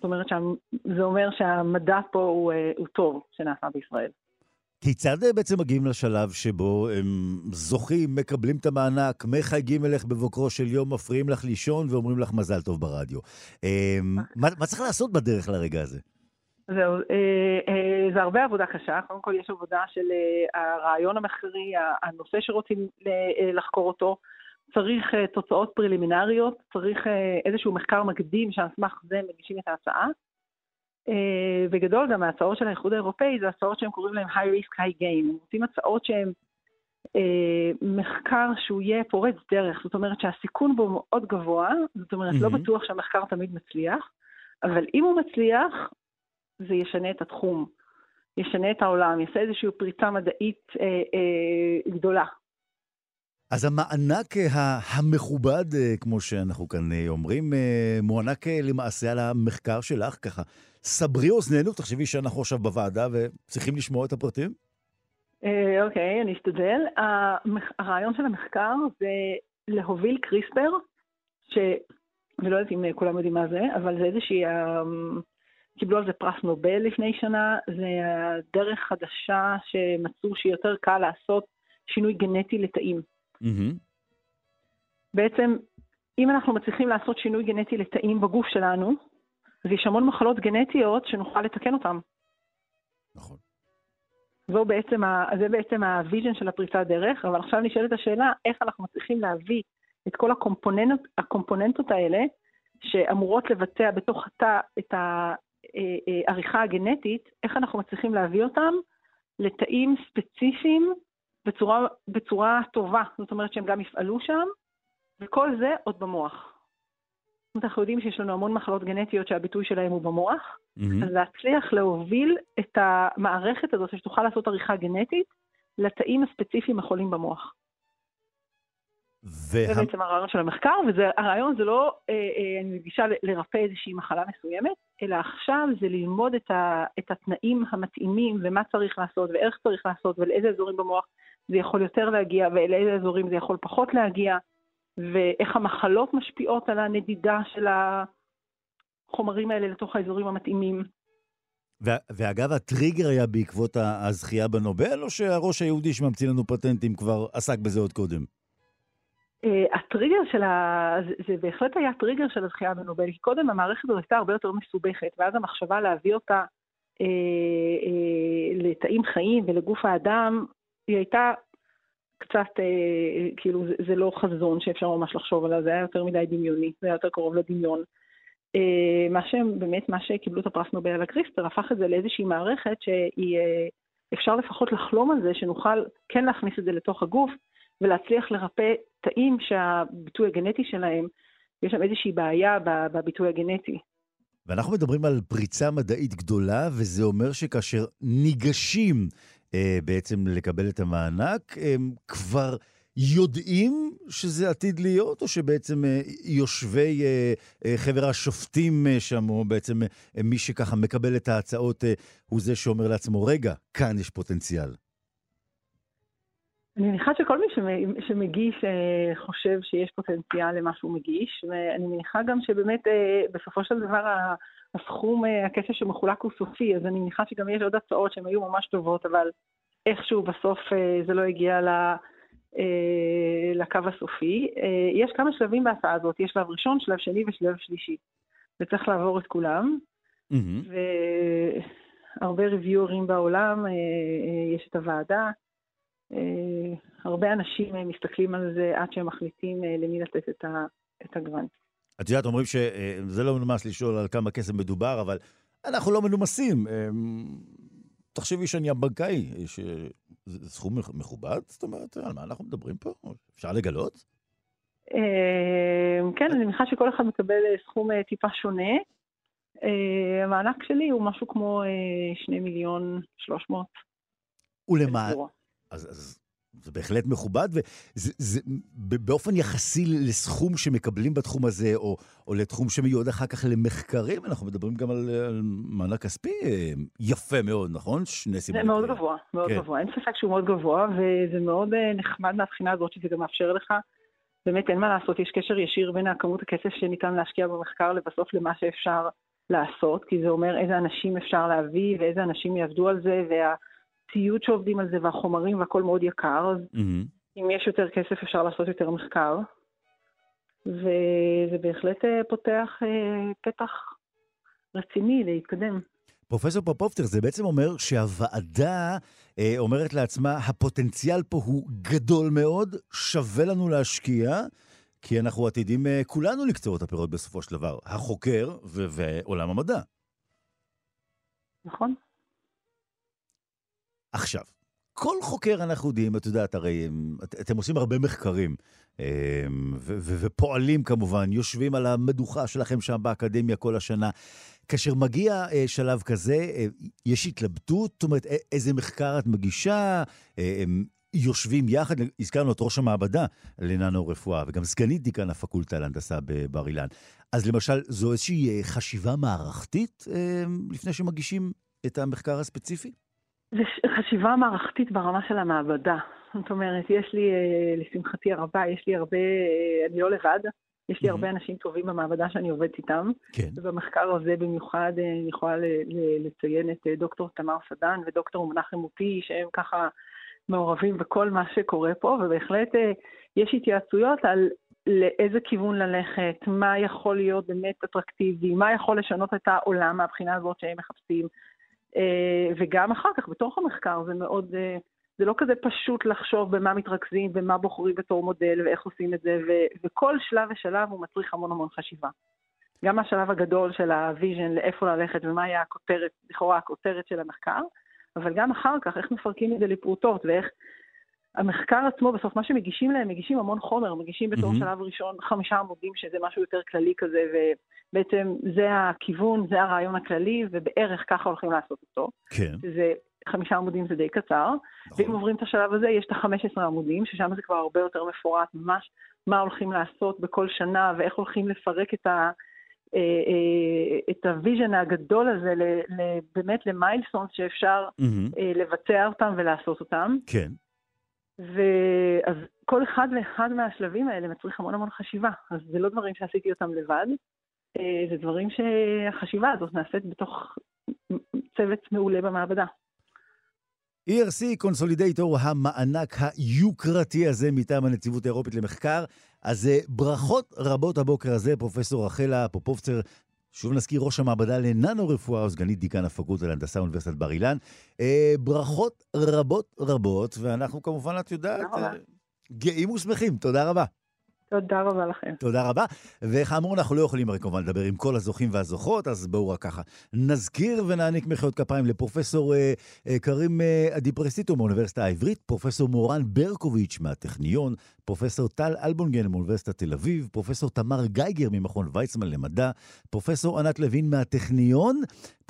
זאת אומרת שזה אומר שהמדע פה הוא, הוא טוב שנעשה בישראל. כיצד אה, בעצם מגיעים לשלב שבו הם זוכים, מקבלים את המענק, מחייגים אליך בבוקרו של יום, מפריעים לך לישון ואומרים לך מזל טוב ברדיו? אמ, מה, מה צריך לעשות בדרך לרגע הזה? זהו, אה, אה, זה הרבה עבודה קשה. קודם כל יש עבודה של הרעיון המחקרי, הנושא שרוצים לחקור אותו. צריך תוצאות פרלימינריות, צריך איזשהו מחקר מקדים שעל סמך זה מגישים את ההצעה. בגדול גם ההצעות של האיחוד האירופאי זה הצעות שהם קוראים להם high risk high gain. הם רוצים הצעות שהן אה, מחקר שהוא יהיה פורץ דרך, זאת אומרת שהסיכון בו מאוד גבוה, זאת אומרת mm-hmm. לא בטוח שהמחקר תמיד מצליח, אבל אם הוא מצליח, זה ישנה את התחום, ישנה את העולם, יעשה איזושהי פריצה מדעית אה, אה, גדולה. אז המענק המכובד, כמו שאנחנו כאן אומרים, מוענק למעשה על המחקר שלך, ככה סברי אוזנינו, תחשבי שאנחנו עכשיו בוועדה וצריכים לשמוע את הפרטים. אה, אוקיי, אני אשתדל. הרעיון של המחקר זה להוביל קריספר, ש... אני לא יודעת אם כולם יודעים מה זה, אבל זה איזושהי... אמ, קיבלו על זה פרס נובל לפני שנה, זה דרך חדשה שמצאו שיותר קל לעשות שינוי גנטי לתאים. Mm-hmm. בעצם, אם אנחנו מצליחים לעשות שינוי גנטי לתאים בגוף שלנו, ויש המון מחלות גנטיות שנוכל לתקן אותן. נכון. זו בעצם, זה בעצם ה vision של הפריצת דרך, אבל עכשיו נשאלת השאלה, איך אנחנו מצליחים להביא את כל הקומפוננטות, הקומפוננטות האלה, שאמורות לבצע בתוך התא את העריכה אה, אה, הגנטית, איך אנחנו מצליחים להביא אותם לתאים ספציפיים בצורה, בצורה טובה, זאת אומרת שהם גם יפעלו שם, וכל זה עוד במוח. זאת אנחנו יודעים שיש לנו המון מחלות גנטיות שהביטוי שלהם הוא במוח, mm-hmm. אז להצליח להוביל את המערכת הזאת שתוכל לעשות עריכה גנטית לתאים הספציפיים החולים במוח. וה... זה בעצם הרעיון של המחקר, והרעיון זה לא, אה, אה, אני מגישה לרפא איזושהי מחלה מסוימת, אלא עכשיו זה ללמוד את, ה, את התנאים המתאימים ומה צריך לעשות ואיך צריך לעשות ולאיזה אזורים במוח זה יכול יותר להגיע ולאיזה אזורים זה יכול פחות להגיע. ואיך המחלות משפיעות על הנדידה של החומרים האלה לתוך האזורים המתאימים. ואגב, הטריגר היה בעקבות הזכייה בנובל, או שהראש היהודי שממציא לנו פטנטים כבר עסק בזה עוד קודם? Uh, הטריגר של ה... זה, בהחלט היה טריגר של הזכייה בנובל, כי קודם המערכת הזאת הייתה הרבה יותר מסובכת, ואז המחשבה להביא אותה uh, uh, לתאים חיים ולגוף האדם, היא הייתה קצת, אה, כאילו, זה, זה לא חזון שאפשר ממש לחשוב עליו, זה היה יותר מדי דמיוני, זה היה יותר קרוב לדמיון. אה, מה שהם, באמת, מה שקיבלו את הפרס נובל על הקריספר, הפך את זה לאיזושהי מערכת שהיא, אה, אפשר לפחות לחלום על זה, שנוכל כן להכניס את זה לתוך הגוף, ולהצליח לרפא תאים שהביטוי הגנטי שלהם, יש שם איזושהי בעיה בביטוי הגנטי. ואנחנו מדברים על פריצה מדעית גדולה, וזה אומר שכאשר ניגשים אה, בעצם לקבל את המענק, הם כבר יודעים שזה עתיד להיות, או שבעצם אה, יושבי אה, אה, חבר השופטים אה, שם, או בעצם אה, מי שככה מקבל את ההצעות, אה, הוא זה שאומר לעצמו, רגע, כאן יש פוטנציאל. אני מניחה שכל מי שמגיש אה, חושב שיש פוטנציאל למה שהוא מגיש, ואני מניחה גם שבאמת אה, בסופו של דבר הסכום, אה, הכסף שמחולק הוא סופי, אז אני מניחה שגם יש עוד הצעות שהן היו ממש טובות, אבל איכשהו בסוף זה לא הגיע ל... לקו הסופי. יש כמה שלבים בהצעה הזאת, יש שלב ראשון, שלב שני ושלב שלישי. וצריך לעבור את כולם. Mm-hmm. והרבה ריוויורים בעולם, יש את הוועדה. אה, הרבה אנשים אה, מסתכלים על זה עד שהם מחליטים אה, למי לתת את, ה, את הגרנט. את יודעת, אומרים שזה לא מנומס לשאול על כמה כסף מדובר, אבל אנחנו לא מנומסים. תחשבי שאני הבנקאי, זה סכום מכובד? זאת אומרת, על מה אנחנו מדברים פה? אפשר לגלות? כן, אני מניחה שכל אחד מקבל סכום טיפה שונה. המענק שלי הוא משהו כמו 2 מיליון 300. ולמה, אז, אז זה בהחלט מכובד, ובאופן יחסי לסכום שמקבלים בתחום הזה, או, או לתחום שמיועד אחר כך למחקרים, אנחנו מדברים גם על, על מענק כספי יפה מאוד, נכון? שני סיבובים. זה מאוד כאלה. גבוה, מאוד כן. גבוה. אין ספק שהוא מאוד גבוה, וזה מאוד אה, נחמד מהבחינה הזאת, שזה גם מאפשר לך, באמת אין מה לעשות, יש קשר ישיר בין הכמות הכסף שניתן להשקיע במחקר לבסוף למה שאפשר לעשות, כי זה אומר איזה אנשים אפשר להביא ואיזה אנשים יעבדו על זה, וה... הציוד שעובדים על זה והחומרים והכל מאוד יקר, אז mm-hmm. אם יש יותר כסף אפשר לעשות יותר מחקר. וזה בהחלט אה, פותח אה, פתח רציני להתקדם. פרופסור פופופטר, זה בעצם אומר שהוועדה אה, אומרת לעצמה, הפוטנציאל פה הוא גדול מאוד, שווה לנו להשקיע, כי אנחנו עתידים אה, כולנו לקצור את הפירות בסופו של דבר, החוקר ועולם המדע. נכון. עכשיו, כל חוקר אנחנו יודעים, את יודעת, הרי את, אתם עושים הרבה מחקרים, אמ, ו- ו- ופועלים כמובן, יושבים על המדוכה שלכם שם באקדמיה כל השנה. כאשר מגיע אה, שלב כזה, אה, יש התלבטות? זאת אומרת, איזה מחקר את מגישה? אה, יושבים יחד, הזכרנו את ראש המעבדה לננו-רפואה, וגם סגנית דיקן הפקולטה להנדסה בבר אילן. אז למשל, זו איזושהי חשיבה מערכתית לפני שמגישים את המחקר הספציפי? זה חשיבה מערכתית ברמה של המעבדה. זאת אומרת, יש לי, אה, לשמחתי הרבה, יש לי הרבה, אה, אני לא לבד, יש לי mm-hmm. הרבה אנשים טובים במעבדה שאני עובדת איתם. כן. ובמחקר הזה במיוחד אה, אני יכולה לציין את דוקטור תמר סדן ודוקטור מנחם מוטי, שהם ככה מעורבים בכל מה שקורה פה, ובהחלט יש התייעצויות על לאיזה כיוון ללכת, מה יכול להיות באמת אטרקטיבי, מה יכול לשנות את העולם מהבחינה הזאת שהם מחפשים. אה, וגם אחר כך, בתוך המחקר, זה מאוד, אה, זה לא כזה פשוט לחשוב במה מתרכזים ומה בוחרים בתור מודל ואיך עושים את זה, ו- וכל שלב ושלב הוא מצריך המון המון חשיבה. גם השלב הגדול של ה vision, לאיפה ללכת ומה היה הכותרת, לכאורה הכותרת של המחקר, אבל גם אחר כך, איך מפרקים את זה לפרוטות ואיך המחקר עצמו, בסוף מה שמגישים להם, מגישים המון חומר, מגישים בתור mm-hmm. שלב ראשון חמישה עמודים, שזה משהו יותר כללי כזה, ובעצם זה הכיוון, זה הרעיון הכללי, ובערך ככה הולכים לעשות אותו. כן. שזה חמישה עמודים זה די קצר, נכון. ואם עוברים את השלב הזה, יש את ה-15 עמודים, ששם זה כבר הרבה יותר מפורט, ממש מה הולכים לעשות בכל שנה, ואיך הולכים לפרק את ה... אה, אה, את ה vision הגדול הזה באמת ל milestones שאפשר mm-hmm. לבצע אותם ולעשות אותם. כן. ואז כל אחד ואחד מהשלבים האלה מצריך המון המון חשיבה. אז זה לא דברים שעשיתי אותם לבד, אה, זה דברים שהחשיבה הזאת נעשית בתוך צוות מעולה במעבדה. ERC Consolidator, המענק היוקרתי הזה מטעם הנציבות האירופית למחקר. אז אה, ברכות רבות הבוקר הזה, פרופסור רחלה פופובצר, שוב נזכיר ראש המעבדה לננו-רפואה, או סגנית דיקן הפקולטה להנדסה באוניברסיטת בר אילן. אה, ברכות רבות רבות, ואנחנו כמובן, את יודעת, אה, גאים ושמחים. תודה רבה. תודה רבה לכם. תודה רבה. וכאמור, אנחנו לא יכולים הרי כמובן לדבר עם כל הזוכים והזוכות, אז בואו רק ככה. נזכיר ונעניק מחיאות כפיים לפרופסור אה, אה, קרים אה, אדיפרסיטו מהאוניברסיטה העברית, פרופסור מורן ברקוביץ' מהטכניון, פרופסור טל אלבונגן מאוניברסיטת תל אביב, פרופסור תמר גייגר ממכון ויצמן למדע, פרופסור ענת לוין מהטכניון,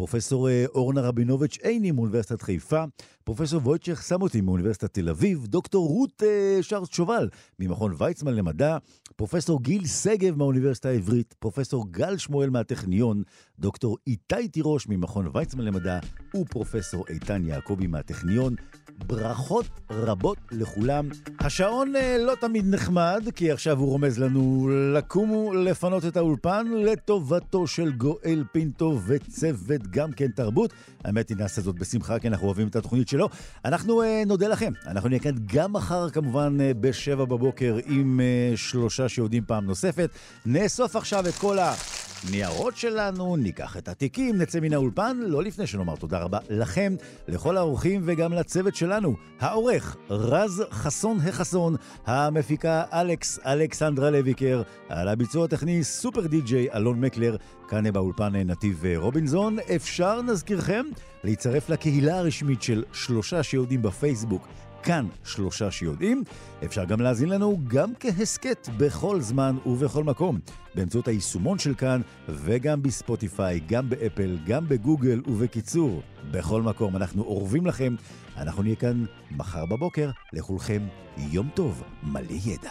פרופסור אה, אורנה רבינוביץ' עיני מאוניברסיטת חיפה, פרופסור וויצ'ך סמוטי מאוניברסיטת תל אביב, דוקטור רות אה, שרץ שובל ממכון ויצמן למדע, פרופסור גיל שגב מהאוניברסיטה העברית, פרופסור גל שמואל מהטכניון, דוקטור איתי תירוש ממכון ויצמן למדע. ופרופסור איתן יעקבי מהטכניון. ברכות רבות לכולם. השעון אה, לא תמיד נחמד, כי עכשיו הוא רומז לנו. לקום ולפנות את האולפן לטובתו של גואל פינטו וצוות גם כן תרבות. האמת היא, נעשה זאת בשמחה, כי אנחנו אוהבים את התוכנית שלו. אנחנו uh, נודה לכם. אנחנו נהיה כאן גם מחר, כמובן, uh, בשבע בבוקר עם uh, שלושה שיודעים פעם נוספת. נאסוף עכשיו את כל ה... ניירות שלנו, ניקח את התיקים, נצא מן האולפן, לא לפני שנאמר תודה רבה לכם, לכל האורחים וגם לצוות שלנו. העורך, רז חסון החסון, המפיקה אלכס אלכסנדרה לויקר, על הביצוע הטכני סופר די-ג'יי אלון מקלר, כאן באולפן נתיב רובינזון. אפשר, נזכירכם, להצטרף לקהילה הרשמית של שלושה שיודעים בפייסבוק. כאן שלושה שיודעים. אפשר גם להאזין לנו גם כהסכת בכל זמן ובכל מקום, באמצעות היישומון של כאן וגם בספוטיפיי, גם באפל, גם בגוגל ובקיצור, בכל מקום. אנחנו אורבים לכם, אנחנו נהיה כאן מחר בבוקר. לכולכם יום טוב, מלא ידע.